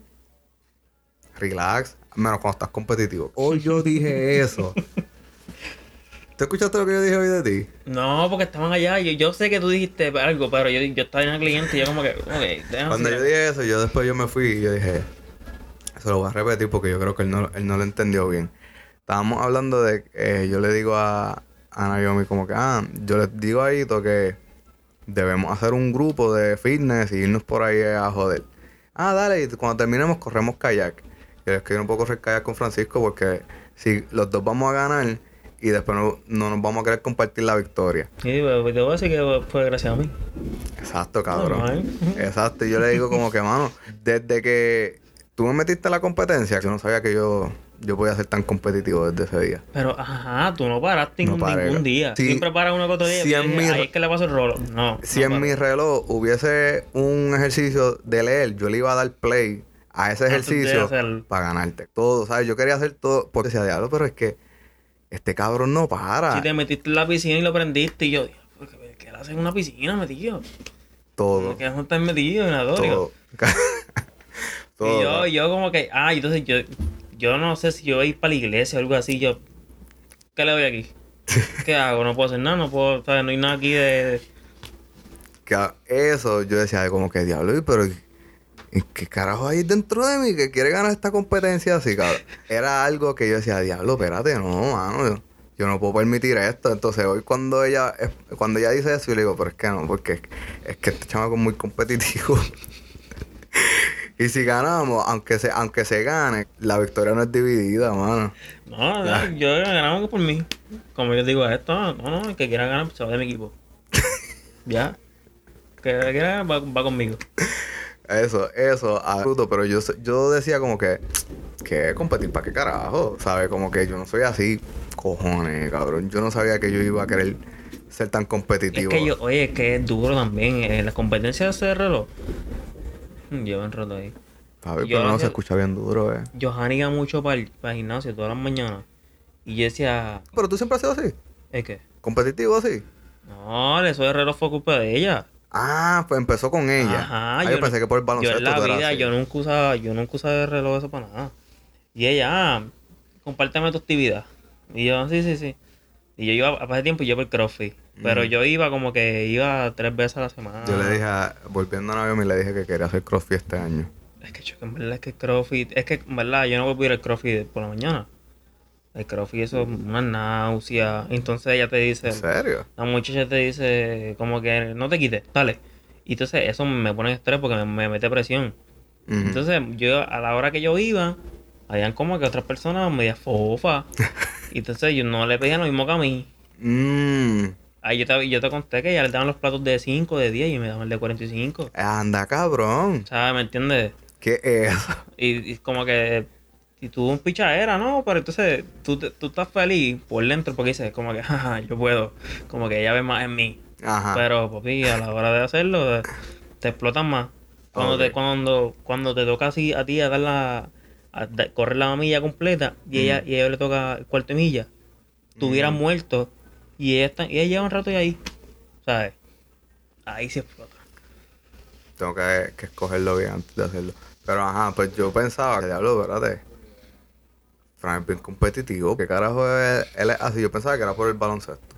Speaker 1: relax. Menos cuando estás competitivo. Hoy yo dije eso. *laughs* ¿Te escuchaste lo que yo dije hoy de ti?
Speaker 2: No, porque estaban allá. Yo, yo sé que tú dijiste algo, pero yo, yo estaba en el cliente y yo como que, ok, déjame
Speaker 1: Cuando yo dije eso, yo después yo me fui y yo dije, eso lo voy a repetir porque yo creo que él no, él no lo entendió bien. Estábamos hablando de, eh, yo le digo a, a Naomi como que, ah, yo le digo a Ito que debemos hacer un grupo de fitness y irnos por ahí a joder. Ah, dale, y cuando terminemos corremos kayak. Yo es que yo no puedo correr kayak con Francisco porque si los dos vamos a ganar y después no, no nos vamos a querer compartir la victoria.
Speaker 2: Sí, pero te voy a decir que fue gracias a mí.
Speaker 1: Exacto, cabrón. *laughs* Exacto. Y yo le digo como que, mano, desde que tú me metiste en la competencia, yo no sabía que yo, yo podía ser tan competitivo desde ese día.
Speaker 2: Pero, ajá, tú no paraste
Speaker 1: No
Speaker 2: ningún, día. Siempre paras uno que otro día.
Speaker 1: Si en mi-
Speaker 2: Ahí es que le paso el rolo. No.
Speaker 1: Si
Speaker 2: no
Speaker 1: en
Speaker 2: paro.
Speaker 1: mi reloj hubiese un ejercicio de leer, yo le iba a dar play a ese
Speaker 2: de
Speaker 1: ejercicio para ganarte. Todo, ¿sabes? Yo quería hacer todo porque decía, diablo, pero es que este cabrón no para.
Speaker 2: Si te metiste en la piscina y lo prendiste, y yo, "Dios, ¿qué, haces en una piscina, metido?
Speaker 1: Todo.
Speaker 2: ¿Qué no estás metido en la dóriga? *laughs*
Speaker 1: Todo.
Speaker 2: Y
Speaker 1: todo.
Speaker 2: yo, yo como que, ah, entonces yo, yo no sé si yo voy a ir para la iglesia o algo así, yo, ¿qué le doy aquí? *laughs* ¿Qué hago? No puedo hacer nada, no puedo, ¿sabes? No hay nada aquí de...
Speaker 1: Que eso yo decía como que diablo, pero ¿y ¿qué carajo hay dentro de mí que quiere ganar esta competencia así, cabrón? Era algo que yo decía, diablo, espérate, no, mano, yo, yo no puedo permitir esto. Entonces hoy cuando ella cuando ella dice eso, yo le digo, pero es que no, porque es, es que este chamaco es muy competitivo. *laughs* y si ganamos, aunque se, aunque se gane, la victoria no es dividida, mano.
Speaker 2: No, yo ganamos por mí. Como yo digo esto, no, no, el que quiera ganar se va de mi equipo. *laughs* ya. Que quiera va, va conmigo.
Speaker 1: Eso, eso, absoluto, pero yo, yo decía como que, que competir para qué carajo, ¿sabes? Como que yo no soy así, cojones, cabrón. Yo no sabía que yo iba a querer ser tan
Speaker 2: Es
Speaker 1: competitivo.
Speaker 2: que yo, oye, es que es duro también. En las competencias de reloj. Mm, Yo me enredo ahí. Yo
Speaker 1: pero no se escucha bien duro, eh.
Speaker 2: Johanny iba mucho para el, para el gimnasio todas las mañanas. Y yo decía,
Speaker 1: Pero tú siempre has sido así,
Speaker 2: ¿es que?
Speaker 1: competitivo así.
Speaker 2: No, eso de reloj fue culpa de ella.
Speaker 1: Ah, pues empezó con ella.
Speaker 2: Ajá,
Speaker 1: ah, yo,
Speaker 2: no-
Speaker 1: pensé que por el
Speaker 2: Yo
Speaker 1: baloncesto
Speaker 2: en la vida, yo nunca usaba, yo nunca usaba el reloj eso para nada. Y ella, ah, compárteme tu actividad. Y yo, sí, sí, sí. Y yo iba, hace tiempo yo por CrossFit. Pero
Speaker 1: Mm.
Speaker 2: yo iba como que iba tres veces a la semana.
Speaker 1: Yo le dije, a- volviendo a Naomi, le dije que quería hacer crossfit este año.
Speaker 2: Es que, chico, en verdad es que CrossFit, es que en verdad yo no voy a ir al CrossFit por la mañana. El CrossFit eso es una náusea. Entonces ella te dice,
Speaker 1: ¿En serio?
Speaker 2: la muchacha te dice como que no te quites, dale. Y entonces eso me pone estrés porque me, me mete presión. Entonces yo a la hora que yo iba, habían como que otras personas media fofa. *laughs* y entonces yo no le pedían lo mismo que a mí.
Speaker 1: Mm,
Speaker 2: Ahí yo te, yo te conté que ya le daban los platos de 5, de 10 y me daban el de 45.
Speaker 1: anda, cabrón.
Speaker 2: ¿Sabes? ¿Me entiendes?
Speaker 1: ¿Qué es?
Speaker 2: Y, y como que y tú un pichadera, ¿no? Pero entonces tú, te- tú estás feliz por dentro porque dices como que, *laughs* jaja, yo puedo. Como que ella ve más en mí.
Speaker 1: Ajá.
Speaker 2: Pero, papi, a la hora de hacerlo, te explotan más. Cuando, te, cuando, cuando te toca así a ti a dar la, a correr la milla completa y ella, y a ella le toca el cuarto de milla, tú hubieras
Speaker 1: Mm.
Speaker 2: muerto y ella, está, y ella lleva un rato y ahí, ¿sabes? Ahí se explota.
Speaker 1: Tengo que, que escogerlo bien antes de hacerlo. Pero ajá, pues yo pensaba que diablo, espérate. Fran es bien competitivo. ¿Qué carajo es él es así? Yo pensaba que era por el baloncesto.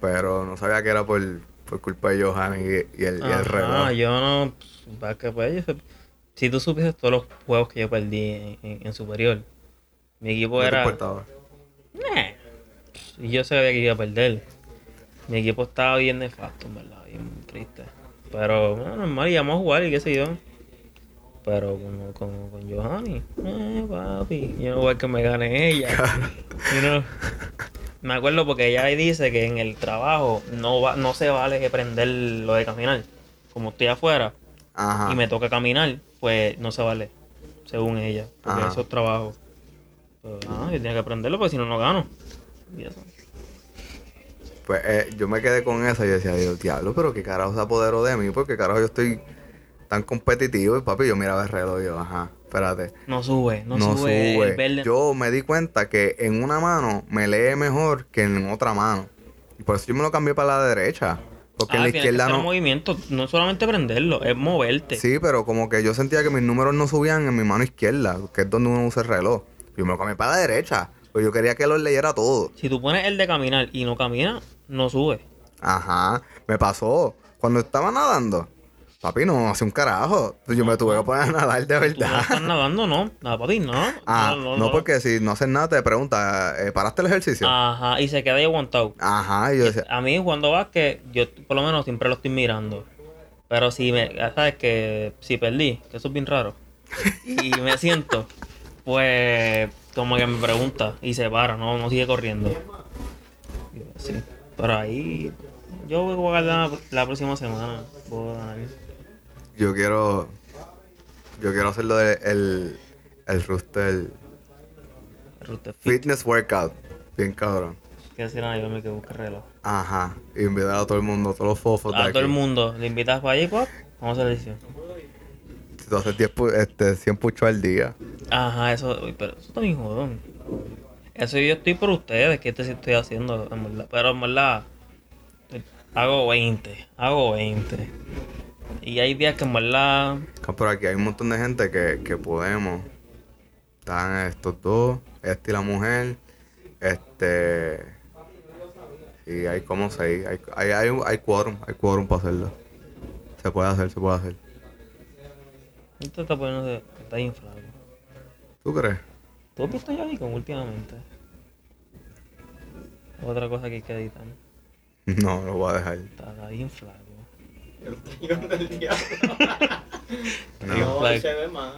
Speaker 1: Pero no sabía que era por, por culpa de Johan y, y el, y el reloj.
Speaker 2: Ah, yo no. pues, que pues, yo- si tú supieses todos los juegos que yo perdí en, en- en superior, mi equipo
Speaker 1: No
Speaker 2: era. Nah. Y yo sabía que iba a perder. Mi equipo estaba bien nefasto, en verdad, bien triste. Pero, bueno, normal, íbamos a jugar y qué sé yo. Pero con, con, con Johanny, eh, papi, yo no voy a que me gane ella. *laughs* You know. Me acuerdo porque ella ahí dice que en el trabajo no va, no se vale prender lo de caminar. Como estoy afuera
Speaker 1: Ajá.
Speaker 2: y me toca caminar, pues no se vale, según ella. Porque
Speaker 1: Ajá.
Speaker 2: eso es trabajo. Pero, ah, yo tenía que aprenderlo porque si no, no gano. Y eso.
Speaker 1: Pues eh, yo me quedé con esa y decía, Dios, diablo, pero qué carajo se apoderó de mí, porque carajo yo estoy tan competitivo. Y papi, yo miraba el reloj y yo, ajá, espérate.
Speaker 2: No sube, no,
Speaker 1: No,
Speaker 2: sube.
Speaker 1: sube.
Speaker 2: el verde.
Speaker 1: Yo me di cuenta que en una mano me lee mejor que en otra mano. Y por eso yo me lo cambié para la derecha. Porque en
Speaker 2: Ah,
Speaker 1: la
Speaker 2: tienes que
Speaker 1: izquierda no.
Speaker 2: movimiento, no solamente prenderlo, es moverte.
Speaker 1: Sí, pero como que yo sentía que mis números no subían en mi mano izquierda, que es donde uno usa el reloj. Yo me lo cambié para la derecha. Pues yo quería que lo leyera todo.
Speaker 2: Si tú pones el de caminar y no camina, no sube.
Speaker 1: Ajá, me pasó. Cuando estaba nadando, papi, no hace un carajo. Yo me tuve que poner a nadar de
Speaker 2: Tú no
Speaker 1: verdad.
Speaker 2: estás nadando, no. Nada, *laughs* papi, no.
Speaker 1: Ah, no, porque si no haces nada te pregunta, eh, ¿paraste el ejercicio?
Speaker 2: Ajá, y se queda ahí aguantado.
Speaker 1: Ajá, y yo decía,
Speaker 2: A mí cuando básquet, yo por lo menos siempre lo estoy mirando. Pero si me, sabes que si perdí, que eso es bien raro, y *laughs* me siento, pues como que me pregunta y se para, no, no sigue corriendo. Sí, pero ahí yo voy a jugar la, la próxima semana. Puedo ganar.
Speaker 1: Yo quiero. Yo quiero hacerlo de el. El rooster.
Speaker 2: Rooster Fit.
Speaker 1: Fitness workout. Bien cabrón.
Speaker 2: Que decir a yo me que busque reloj.
Speaker 1: Ajá. Invitar a todo el mundo, a todos los fofos de
Speaker 2: A
Speaker 1: aquí.
Speaker 2: todo el mundo, le invitas para allí, pop. Vamos a hacer edición.
Speaker 1: Si tú haces 10 pu- este, 100 puchos al día.
Speaker 2: Ajá, eso, uy, pero eso está bien jodón. Eso yo estoy por ustedes, que este sí estoy haciendo, en verdad. Pero en verdad, hago 20, hago 20. Y hay días que en verdad,
Speaker 1: Acá Por aquí hay un montón de gente que, que podemos. Están estos dos, este y la mujer. Este. Y hay como seis. Hay, hay, hay, hay quórum, hay quórum para hacerlo. Se puede hacer, se puede hacer.
Speaker 2: esto está poniendo, está bien flaco.
Speaker 1: ¿Tú crees?
Speaker 2: ¿Tú has visto ya con últimamente? Otra cosa que hay que editar. *laughs*
Speaker 1: No, lo voy a dejar.
Speaker 2: Está, está bien flaco.
Speaker 3: El tío del diablo.
Speaker 1: No.
Speaker 3: No,
Speaker 2: Like-
Speaker 3: se ve más.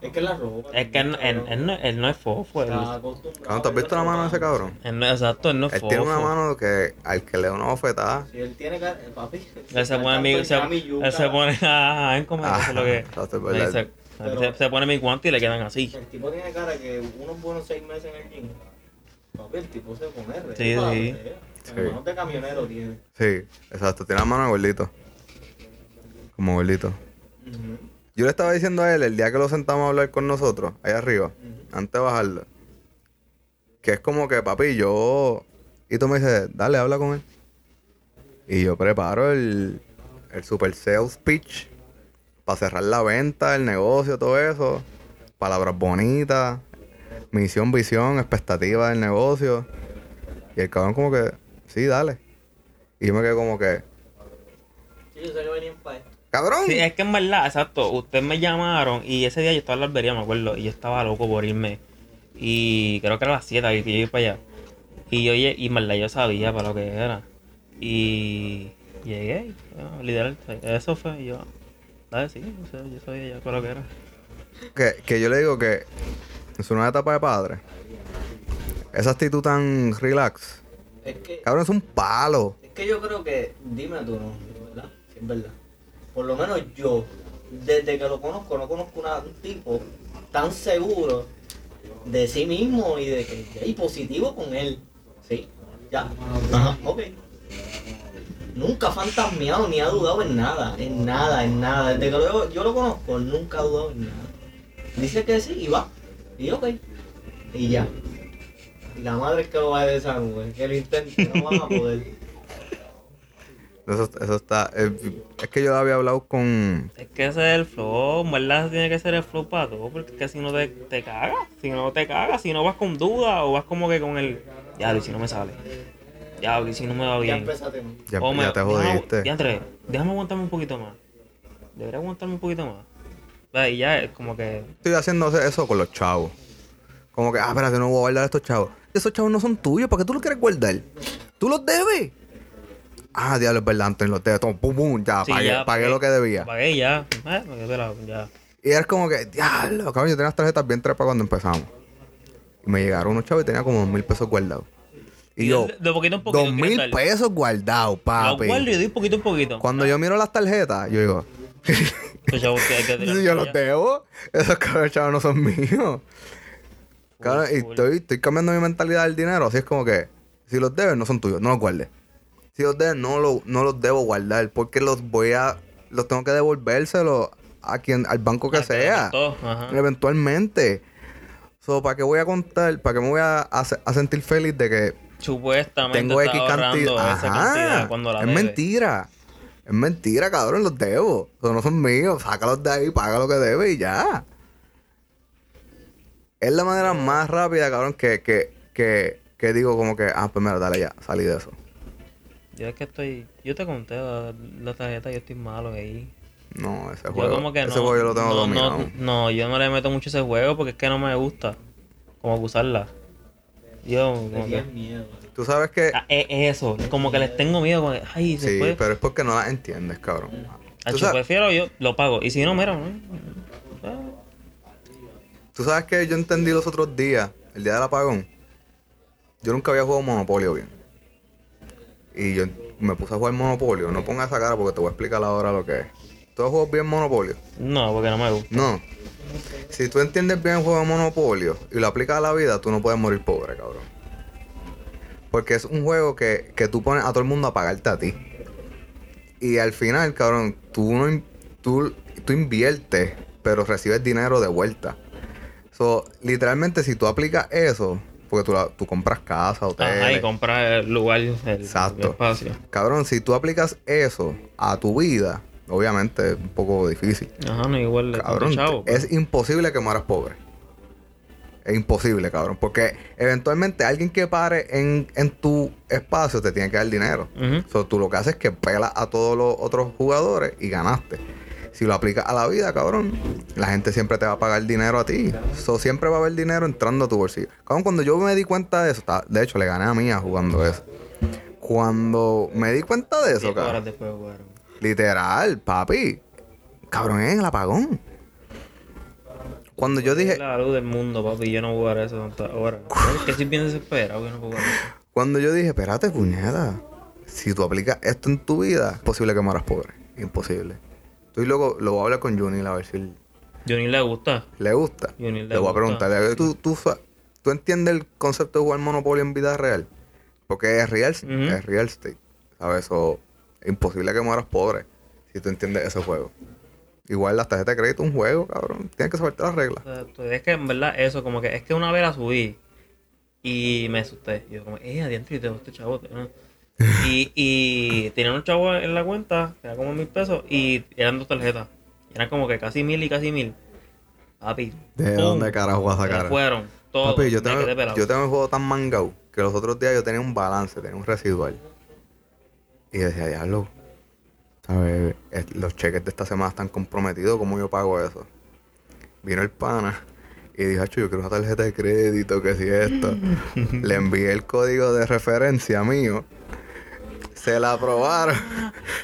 Speaker 3: Es que la ropa.
Speaker 2: Es que él, él- él no, él no es fofo. Él,
Speaker 1: Cabrón, ¿tú has visto la mano de ese cabrón?
Speaker 2: él no, exacto, él no es
Speaker 1: Él
Speaker 2: fofo.
Speaker 1: tiene una mano que al que le da una bofetada.
Speaker 3: Si él tiene cara, papi.
Speaker 2: Él se pone mi, se, él se pone, *laughs* ajá, en comer, eso es lo que...
Speaker 1: Exacto, es
Speaker 2: me
Speaker 1: verdad.
Speaker 2: dice,
Speaker 3: Pero-
Speaker 2: se, se pone mi guante y le quedan así.
Speaker 3: El tipo tiene cara que unos buenos seis meses en el gym. Papi, el tipo se pone re.
Speaker 2: Sí, sí.
Speaker 3: sea.
Speaker 1: Sí.
Speaker 3: Las manos de camionero tiene.
Speaker 1: Sí, exacto. Tiene la mano de gordito. Como gordito. Yo le estaba diciendo a él el día que lo sentamos a hablar con nosotros, ahí arriba, antes de bajarlo, que es como que, papi, yo. Y tú me dices, dale, habla con él. Y yo preparo el, el super sales pitch para cerrar la venta, el negocio, todo eso. Palabras bonitas, misión, visión, expectativa del negocio. Y el cabrón, como que, sí, dale. Y yo me quedé como que,
Speaker 3: Sí, yo sé que venían para esto.
Speaker 1: Cabrón.
Speaker 2: Sí, es que en verdad, exacto, ustedes me llamaron y ese día yo estaba en la albería, me acuerdo, y yo estaba loco por irme. Y creo que era las 7 que yo iba para allá. Y yo y en verdad yo sabía para lo que era. Y llegué, y, literal, eso fue, y yo, dale, sí, o sea, yo sabía ya para lo que era.
Speaker 1: que, que yo le digo que en su nueva etapa de padre, esa actitud tan relax,
Speaker 3: Es que,
Speaker 1: cabrón, es un palo.
Speaker 3: es que yo creo que, dime tú, no, ¿verdad? Sí, es verdad. Por lo menos yo, desde que lo conozco, no conozco una- un tipo tan seguro de sí mismo y de que y positivo con él. Sí, ya. Ajá, ok. Nunca ha fantasmeado ni ha dudado en nada, en nada, en nada. Desde que lo- yo lo conozco, nunca ha dudado en nada. Dice que sí y va. Y ok. Y ya. Y la madre es que lo va a esa nube, que lo intente, no van a poder.
Speaker 1: Eso, eso está. eh, es que yo había hablado con.
Speaker 2: Es que ese es el flow, en verdad tiene que ser el flow para todo, porque es que si no te, te cagas, si no te cagas, si no vas con duda o vas como que con el, ya, y si no me sale, ya, y si no me va
Speaker 3: Ya
Speaker 2: bien.
Speaker 1: Ya,
Speaker 2: O me-
Speaker 1: ya te
Speaker 2: déjame-
Speaker 1: jodiste.
Speaker 2: diantre, déjame aguantarme un poquito más. Debería aguantarme un poquito más. Y ya es como que.
Speaker 1: Estoy haciendo eso con los chavos. Como que, ah, espérate, no voy a guardar a estos chavos. Esos chavos no son tuyos, ¿para qué tú los quieres guardar? Tú los debes. Ah, diablo, es verdad, los debes. Toma, pum, pum, ya,
Speaker 2: sí,
Speaker 1: pagué,
Speaker 2: ya,
Speaker 1: pagué lo que debía.
Speaker 2: Pagué ya. Eh, pelado, ya.
Speaker 1: Y era como que, diablo, cabrón, yo tenía las tarjetas bien trepas cuando empezamos. Y me llegaron unos chavos y tenía como dos mil pesos guardados. Y yo,
Speaker 2: de, de poquito en poquito.
Speaker 1: dos
Speaker 2: ¿quieres
Speaker 1: mil pesos guardados,
Speaker 2: Lo
Speaker 1: papi.
Speaker 2: guardo y doy poquito en poquito.
Speaker 1: Cuando yo miro las tarjetas, yo digo, *laughs*
Speaker 2: chavo, que hay que tirar
Speaker 1: yo los debo. Esos cabros chavos no son míos. Cabrón, y estoy, estoy cambiando mi mentalidad del dinero. Así es como que, si los debes, no son tuyos, no los guardes. Si los debes, no, lo- no los debo guardar. Porque los voy a, los tengo que devolvérselo a quien, al banco que
Speaker 2: Ah,
Speaker 1: sea.
Speaker 2: ajá.
Speaker 1: Eventualmente. So, ¿para qué voy a contar? ¿Para qué me voy a, a sentir feliz de que
Speaker 2: Supuestamente
Speaker 1: tengo X cantidad?
Speaker 2: esa cantidad cuando la
Speaker 1: es
Speaker 2: debe.
Speaker 1: mentira. Es mentira, cabrón, los debo. Eso no son míos. Sácalos de ahí, paga lo que debe y ya. Es la manera más rápida, cabrón, que, que, que, que digo como que, ah, pues mira, dale ya, salí de eso.
Speaker 2: Yo es que estoy. Yo te conté la, la tarjeta, yo estoy malo ahí.
Speaker 1: No, ese
Speaker 2: Yo
Speaker 1: juego,
Speaker 2: como que
Speaker 1: ese
Speaker 2: no.
Speaker 1: juego yo lo tengo
Speaker 2: no,
Speaker 1: dominado.
Speaker 2: no, no, yo no le meto mucho ese juego porque es que no me gusta. Como usarla. Yo, como que.
Speaker 3: miedo.
Speaker 1: Tú sabes que...
Speaker 2: Ah, es eso, como que les tengo miedo. como que, Ay, se
Speaker 1: sí, pero es porque no las entiendes, cabrón.
Speaker 2: Acho,
Speaker 1: Tú sabes,
Speaker 2: prefiero yo, lo pago. Y si no, mira, ¿no? Ah,
Speaker 1: tú sabes que yo entendí los otros días, el día del apagón. Yo nunca había jugado Monopolio bien. Y yo me puse a jugar Monopolio, no pongas esa cara porque te voy a explicar ahora lo que es. ¿Tú has jugado bien Monopolio?
Speaker 2: No, porque no me gusta.
Speaker 1: No. Si tú entiendes bien el juego de Monopolio y lo aplicas a la vida, tú no puedes morir pobre, cabrón. Porque es un juego que, que tú pones a todo el mundo a pagarte a ti. Y al final, cabrón, tú no tú, tú inviertes, pero recibes dinero de vuelta. So, literalmente, si tú aplicas eso, porque tú, la- tú compras casa, hoteles.
Speaker 2: Ajá, y comprar el lugar, el,
Speaker 1: Exacto.
Speaker 2: el espacio.
Speaker 1: Cabrón, si tú aplicas eso a tu vida, obviamente es un poco difícil.
Speaker 2: Ajá, no igual
Speaker 1: Cabrón,
Speaker 2: chavo.
Speaker 1: es imposible que mueras pobre. Es imposible, cabrón. Porque eventualmente alguien que pare en, en tu espacio te tiene que dar dinero.
Speaker 2: Ujú.
Speaker 1: So, tú lo que haces es que pelas a todos los otros jugadores y ganaste. Si lo aplicas a la vida, cabrón, la gente siempre te va a pagar dinero a ti. So, siempre va a haber dinero entrando a tu bolsillo. Cabrón, cuando yo me di cuenta de eso, de hecho, le gané a Mía jugando eso. Cuando me di cuenta de eso, cabrón,
Speaker 2: después
Speaker 1: literal, papi, cabrón, es el apagón. Cuando yo dije,
Speaker 2: la luz del mundo, papi. Yo no jugar eso tantas horas. Es que si bien desesperado no puedo jugar eso.
Speaker 1: Cuando yo dije, espérate, puñeta, si tú aplicas esto en tu vida, es posible que mueras pobre. Imposible. Estoy loco, lo voy a hablar con Juni a ver si
Speaker 2: ni le gusta.
Speaker 1: le gusta.
Speaker 2: Le
Speaker 1: le voy a
Speaker 2: gusta.
Speaker 1: preguntarle, ¿tú, tú, sa- ¿tú entiendes el concepto de jugar Monopoly en vida real? Porque es real, es real estate. ¿Sabes? O es imposible que mueras pobre si tú entiendes ese juego. Igual las tarjetas de crédito es un juego, cabrón. Tienes que saberte las reglas.
Speaker 2: Exacto. Es que en verdad eso, como que es que una vez la subí y me asusté. Yo como, eh, adiante, yo tengo este chavo. ¿no? *laughs* Y, y tenía un chavo en la cuenta, que era como mil pesos, y eran dos tarjetas. Eran como que casi mil y casi mil. Papi.
Speaker 1: ¿De
Speaker 2: ¡pum!
Speaker 1: dónde carajo vas a sacar?
Speaker 2: fueron. Todos.
Speaker 1: Papi, yo tengo, yo tengo el juego tan mangado que los otros días yo tenía un balance, tenía un residual. Y decía, diablo, ¿sabes? Es- Los cheques de esta semana están comprometidos, ¿cómo yo pago eso? Vino el pana y dijo, "Acho, yo quiero una tarjeta de crédito, que si esto. *laughs* Le envié el código de referencia mío. Se la aprobaron.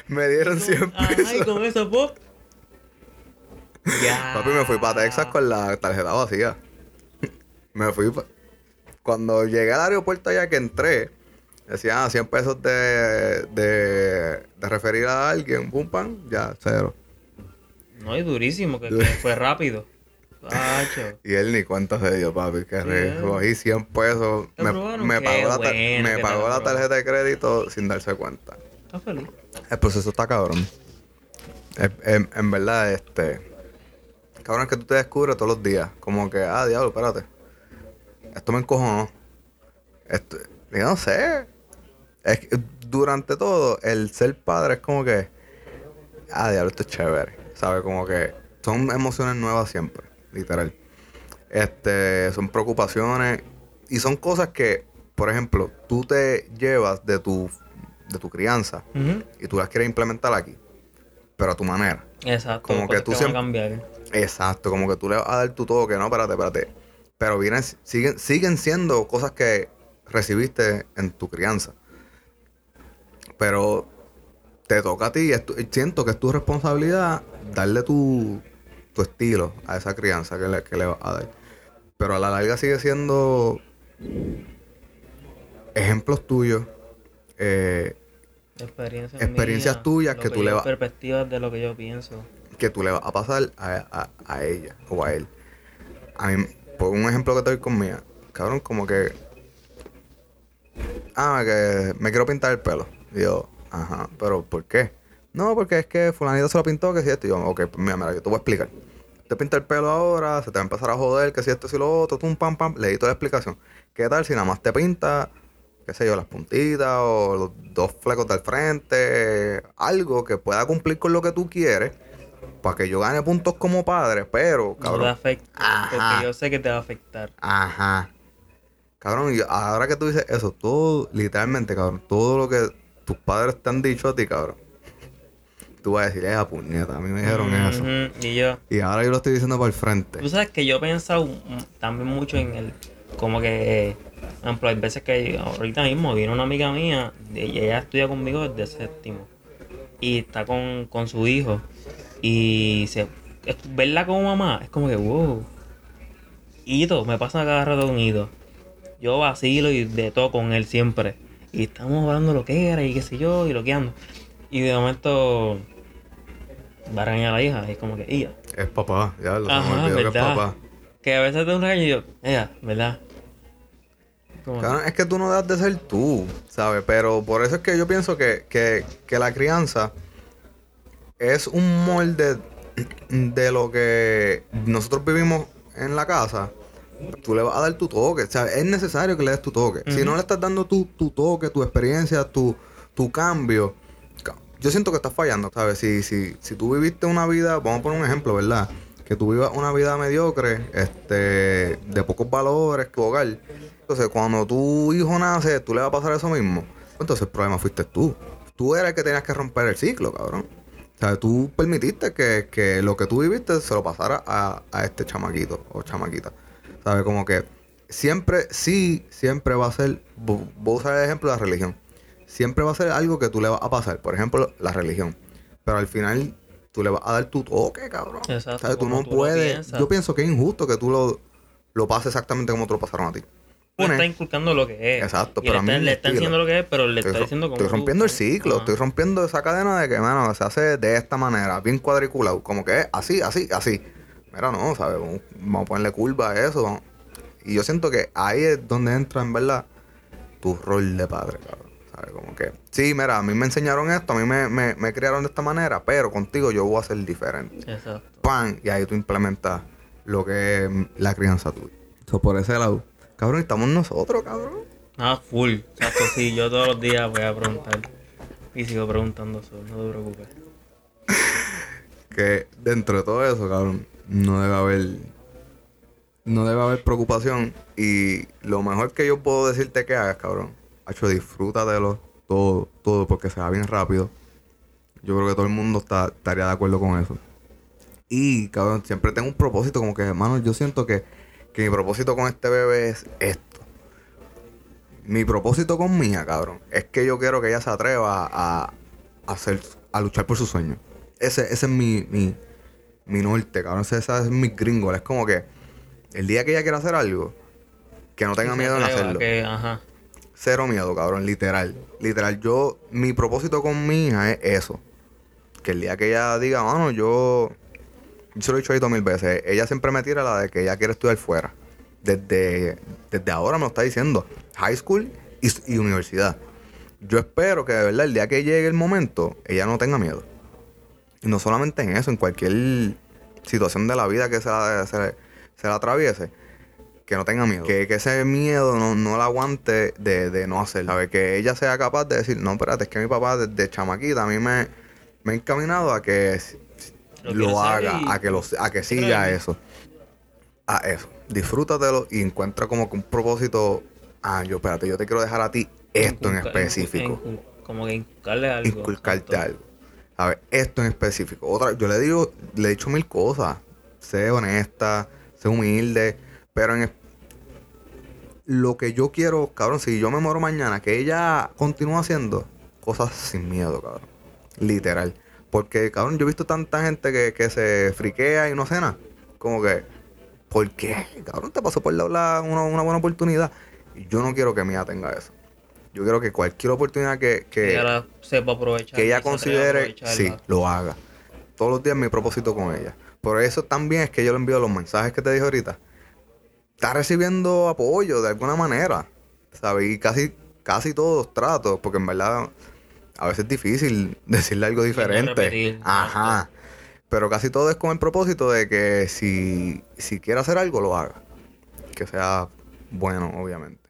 Speaker 1: Me dieron 100
Speaker 2: Ay,
Speaker 1: pesos.
Speaker 2: con eso, pop. Ya.
Speaker 1: Papi, me fui para Texas con la tarjeta vacía. me fui pa- Cuando llegué al aeropuerto allá que entré, decía ah, 100 pesos de, de, de referir a alguien, pum, pam, ya, cero.
Speaker 2: No, y durísimo, que, que fue rápido.
Speaker 1: Y él ni cuenta se dio, papi, que
Speaker 2: Yeah.
Speaker 1: cogí 100 pesos.
Speaker 2: ¿Te
Speaker 1: Me, me pagó, la,
Speaker 2: bueno
Speaker 1: me pagó la tarjeta de crédito sin darse cuenta. El proceso está cabrón. En verdad, este. Cabrón, es que tú te descubres todos los días. Como que, ah, diablo, espérate. Esto me encojonó. Esto, yo no sé. Es que durante todo, el ser padre es como que, ah, diablo, esto es chévere. ¿Sabes? Como que son emociones nuevas siempre, literal. Este, son preocupaciones y son cosas que, por ejemplo, tú te llevas de tu, de tu crianza y tú las quieres implementar aquí, pero a tu manera.
Speaker 2: Exacto.
Speaker 1: Como que tú
Speaker 2: a
Speaker 1: siempre-
Speaker 2: cambiar.
Speaker 1: Exacto, como que tú le vas a dar tu toque, no, espérate, espérate. Pero vienen, siguen, siguen siendo cosas que recibiste en tu crianza. Pero te toca a ti, siento que es tu responsabilidad darle tu, tu estilo a esa crianza que le, que le vas a dar. Pero a la larga sigue siendo ejemplos tuyos, eh,
Speaker 2: Experiencias,
Speaker 1: Experiencias tuyas que tú le vas-
Speaker 2: Perspectivas de lo que yo pienso.
Speaker 1: que tú le vas a pasar a, a- a ella o a él. A mí, por un ejemplo que te doy con mía, cabrón, como que. Ah, que me quiero pintar el pelo. Y yo, ajá, pero ¿por qué? No, porque es que Fulanito se lo pintó, que si esto. Y yo, ok, pues mira, mira, yo te voy a explicar. Te pinta el pelo ahora, se te va a empezar a joder, que si esto, si lo otro, tum, pam, pam. Le di toda la explicación. ¿Qué tal si nada más te pinta, qué sé yo, las puntitas o los dos flecos del frente? Algo que pueda cumplir con lo que tú quieres para que yo gane puntos como padre, pero,
Speaker 2: No te
Speaker 1: cabrón.
Speaker 2: afecta.
Speaker 1: Ajá.
Speaker 2: Porque yo sé que te va a afectar.
Speaker 1: Ajá. Cabrón, y ahora que tú dices eso, todo, literalmente, cabrón, todo lo que tus padres te han dicho a ti, cabrón. Tú vas a decir, esa puñeta, a mí me dijeron eso.
Speaker 2: Y yo,
Speaker 1: Y ahora yo lo estoy diciendo por el frente.
Speaker 2: tú sabes que yo he pensado también mucho en el, como que, por ejemplo, hay veces que ahorita mismo viene una amiga mía, y ella estudia conmigo desde séptimo, y está con, con su hijo, y se, verla como mamá es como que, wow, hito, me pasa cada rato un hito. Yo vacilo y de todo con él siempre. Y estábamos hablando lo que era y qué sé yo, y lo que ando. Y de momento va a regañar a la hija, y es como que, ella.
Speaker 1: Es papá, ya lo me
Speaker 2: Ajá,
Speaker 1: olvidó que es papá.
Speaker 2: Que a veces te un regaño y yo, ella, ¿verdad?
Speaker 1: Cabrón, es que tú no debes de ser tú, ¿sabes? Pero por eso es que yo pienso que, que, que la crianza es un molde de lo que nosotros vivimos en la casa. Tú le vas a dar tu toque, ¿sabes? Es necesario que le des tu toque. Si no le estás dando tu, tu toque, tu experiencia, tu, tu cambio, ca- yo siento que estás fallando, ¿sabes? Si, si, si tú viviste una vida, vamos a poner un ejemplo, ¿verdad? Que tú vivas una vida mediocre, este, de pocos valores, tu hogar. Entonces, cuando tu hijo nace, tú le vas a pasar eso mismo. Entonces, el problema fuiste tú. Tú eres el que tenías que romper el ciclo, cabrón. O sea, tú permitiste que, que lo que tú viviste se lo pasara a, a este chamaquito o chamaquita. ¿Sabes? Como que siempre, sí, siempre va a ser, vo- voy a usar el ejemplo de la religión. Siempre va a ser algo que tú le vas a pasar. Por ejemplo, la religión. Pero al final, tú le vas a dar tu toque, cabrón.
Speaker 2: Exacto, como
Speaker 1: no
Speaker 2: tú lo
Speaker 1: puedes. Yo pienso que es injusto que tú lo, lo pases exactamente como te lo pasaron a ti.
Speaker 2: le
Speaker 1: Una-
Speaker 2: está inculcando lo que es.
Speaker 1: Exacto,
Speaker 2: Y
Speaker 1: pero
Speaker 2: le
Speaker 1: a mí
Speaker 2: está, le está diciendo lo que es, pero le está diciendo como
Speaker 1: estoy
Speaker 2: tú,
Speaker 1: rompiendo el
Speaker 2: ¿no?
Speaker 1: ciclo, estoy rompiendo esa cadena de que, mano, se hace de esta manera, bien cuadriculado, como que es así, así, así. Mira, no, ¿sabes? Vamos, vamos a ponerle curva a eso. vamos- Y yo siento que ahí es donde entra, en verdad, tu rol de padre, cabrón. ¿Sabes? Como que, sí, mira, a mí me enseñaron esto, a mí me, me, me criaron de esta manera, pero contigo yo voy a ser diferente.
Speaker 2: Exacto.
Speaker 1: pan, y ahí tú implementas lo que es la crianza tuya. So, por ese lado, cabrón, estamos nosotros, cabrón.
Speaker 2: Ah, full. Exacto, sí. Yo todos los días voy a preguntar. Y sigo preguntando eso, no te preocupes. *laughs*
Speaker 1: Que dentro de todo eso, cabrón, no debe haber. No debe haber preocupación. Y lo mejor que yo puedo decirte que hagas, cabrón, Hacho, disfrútatelo todo, todo, porque se va bien rápido. Yo creo que todo el mundo está, estaría de acuerdo con eso. Y, cabrón, siempre tengo un propósito, como que, hermano, yo siento que, que mi propósito con este bebé es esto. Mi propósito con Mía, cabrón, es que yo quiero que ella se atreva a, a, hacer, a luchar por sus sueños. Ese, ese es mi, mi, mi norte, cabrón. Ese, ese es mi gringo. Es como que el día que ella quiera hacer algo, que no tenga miedo en hacerlo.
Speaker 2: que, ajá.
Speaker 1: Cero miedo, cabrón, literal. Literal, yo, mi propósito con mi hija es eso. Que el día que ella diga, mano, yo, yo se lo he dicho ahí mil veces, ella siempre me tira la de que ella quiere estudiar fuera. Desde, desde ahora me lo está diciendo. High school y, y universidad. Yo espero que de verdad el día que llegue el momento, ella no tenga miedo. Y no solamente en eso, en cualquier situación de la vida que se la, se la atraviese que no tenga miedo. Que, que ese miedo no, no la aguante de, de no hacerlo. ¿sabes? Que ella sea capaz de decir, no, espérate, es que mi papá desde chamaquita a mí me, me ha encaminado a que
Speaker 2: Lo hacer
Speaker 1: haga,
Speaker 2: y-
Speaker 1: a que, lo, a que siga eso. A eso. Disfrútatelo y encuentra como que un propósito. Ah, yo, espérate, yo te quiero dejar a ti esto en específico.
Speaker 2: Como que inculcarle algo.
Speaker 1: Inculcarte algo. ¿Sabes? Esto en específico. Otra, yo le digo, le he dicho mil cosas. Sé honesta, sé humilde, pero en lo que yo quiero, cabrón, si yo me muero mañana, que ella continúe haciendo cosas sin miedo, cabrón. Literal. Porque, cabrón, yo he visto tanta gente que, que se friquea y no hace nada. Como que, ¿por qué? Cabrón, te pasó por la, la- una, una buena oportunidad. Yo no quiero que Mía tenga eso. Yo quiero que cualquier oportunidad que, que,
Speaker 2: ella sepa aprovechar.
Speaker 1: que ella considere, sí, lo haga. Todos los días mi propósito con ella. Por eso también es que yo le envío los mensajes que te dije ahorita. Está recibiendo apoyo de alguna manera. ¿Sabes? Y casi, casi todos los tratos, porque en verdad a veces es difícil *laughs* decirle algo diferente.
Speaker 2: repetir,
Speaker 1: Ajá. Pero casi todo es con el propósito de que si, si quiere hacer algo, lo haga. Que sea bueno, obviamente.